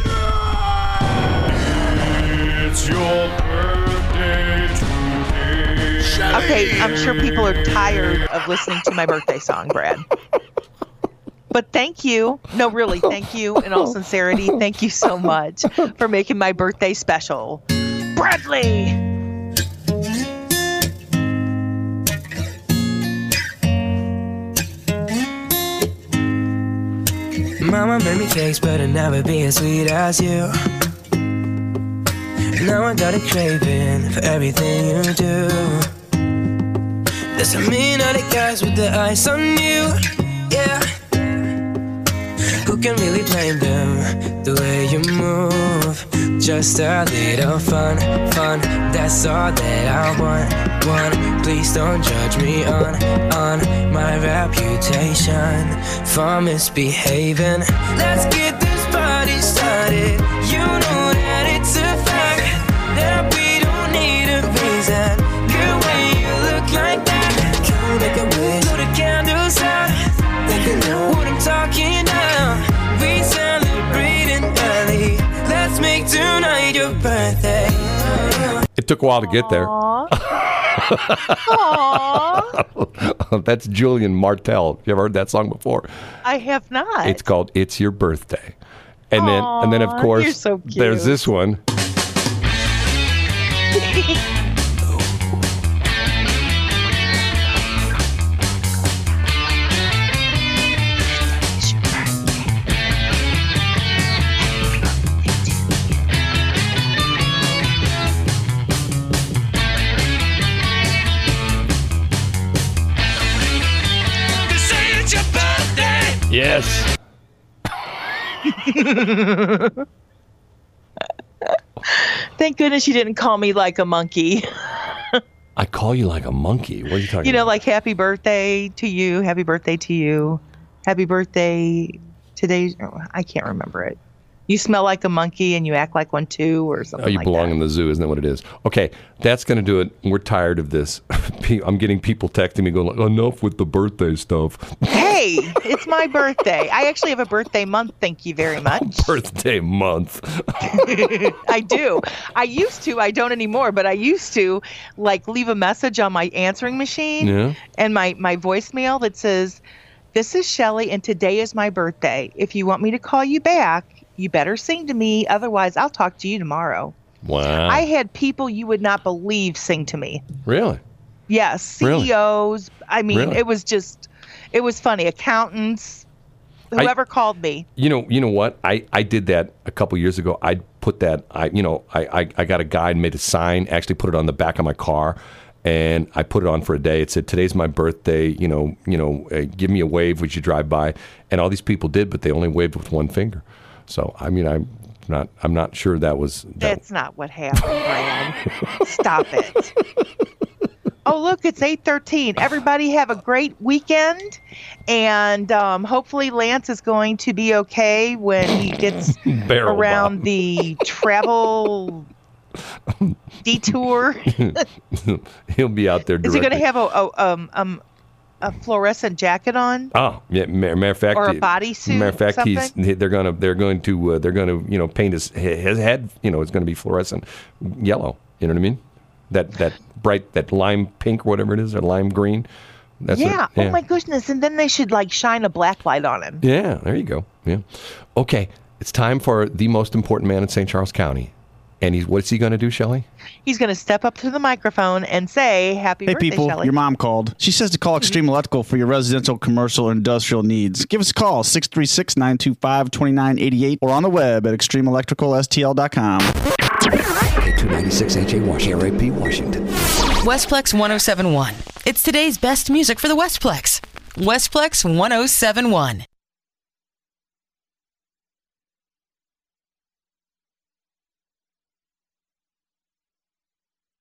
It's your birthday today. Okay, I'm sure people are tired of listening to my birthday song, Brad. But thank you. No, really, thank you. In all sincerity, thank you so much for making my birthday special. Bradley! Mama made me cakes, but I'll never be as sweet as you. Now I got a craving for everything you do. There's a million other guys with the eyes on you, yeah. Who can really blame them? The way you move, just a little fun, fun. That's all that I want, want. Please don't judge me on, on my reputation for misbehaving. Let's get It took a while to get there. Aw, That's Julian Martell. You ever heard that song before? I have not. It's called "It's Your Birthday," and then and then of course so there's this one. Yes. Thank goodness you didn't call me like a monkey. I call you like a monkey. What are you talking you know, about? like happy birthday to you, happy birthday to you, happy birthday today. oh, I can't remember it. You smell like a monkey and you act like one too, or something Oh, you like belong that. in the zoo, isn't that what it is? Okay, that's going to do it. We're tired of this. I'm getting people texting me going, like, enough with the birthday stuff. hey, it's my birthday. I actually have a birthday month. Thank you very much. birthday month. I do. I used to. I don't anymore. But I used to like leave a message on my answering machine Yeah. and my my voicemail that says, "This is Shelly, and today is my birthday. If you want me to call you back, you better sing to me. Otherwise, I'll talk to you tomorrow." Wow. I had people you would not believe sing to me. really? Yes, Really? CEOs. I mean, Really? it was just, it was funny. Accountants, I- whoever called me. You know, you know what? I, I did that a couple years ago. I put that. I you know I, I I got a guy and made a sign. Actually, put it on the back of my car, and I put it on for a day. It said, "Today's my birthday. You know, you know, uh, give me a wave as you drive by." And all these people did, but they only waved with one finger. So I mean, I'm not I'm not sure that was that. That's not what happened, Brad. Stop it. Oh, look, it's 8:13. Everybody have a great weekend and um, hopefully Lance is going to be okay when he gets Barrel around bomb. the travel detour. He'll be out there. Is he going to have a, a um um a fluorescent jacket on? Oh, yeah. ma- Matter of fact, Or a bodysuit, Matter of fact, he's they're gonna they're going to uh, they're going to you know paint his his head. You know, it's going to be fluorescent yellow. You know what I mean? That that bright that lime pink whatever it is or lime green. That's what- yeah. Oh my goodness! And then they should like shine a black light on him. Yeah, there you go. Yeah. Okay, it's time for the most important man in St. Charles County. And he's what's he going to do, Shelley? He's going to step up to the microphone and say, "Happy Hey, birthday, people, Shelley." your mom called. She says to call mhm. Extreme Electrical for your residential, commercial, or industrial needs. Give us a call, 636 925 2988, or on the web at extremeelectricalstl.com. K296 HA Washington, RAP Washington. Westplex 1071. It's today's best music for the Westplex. Westplex 1071.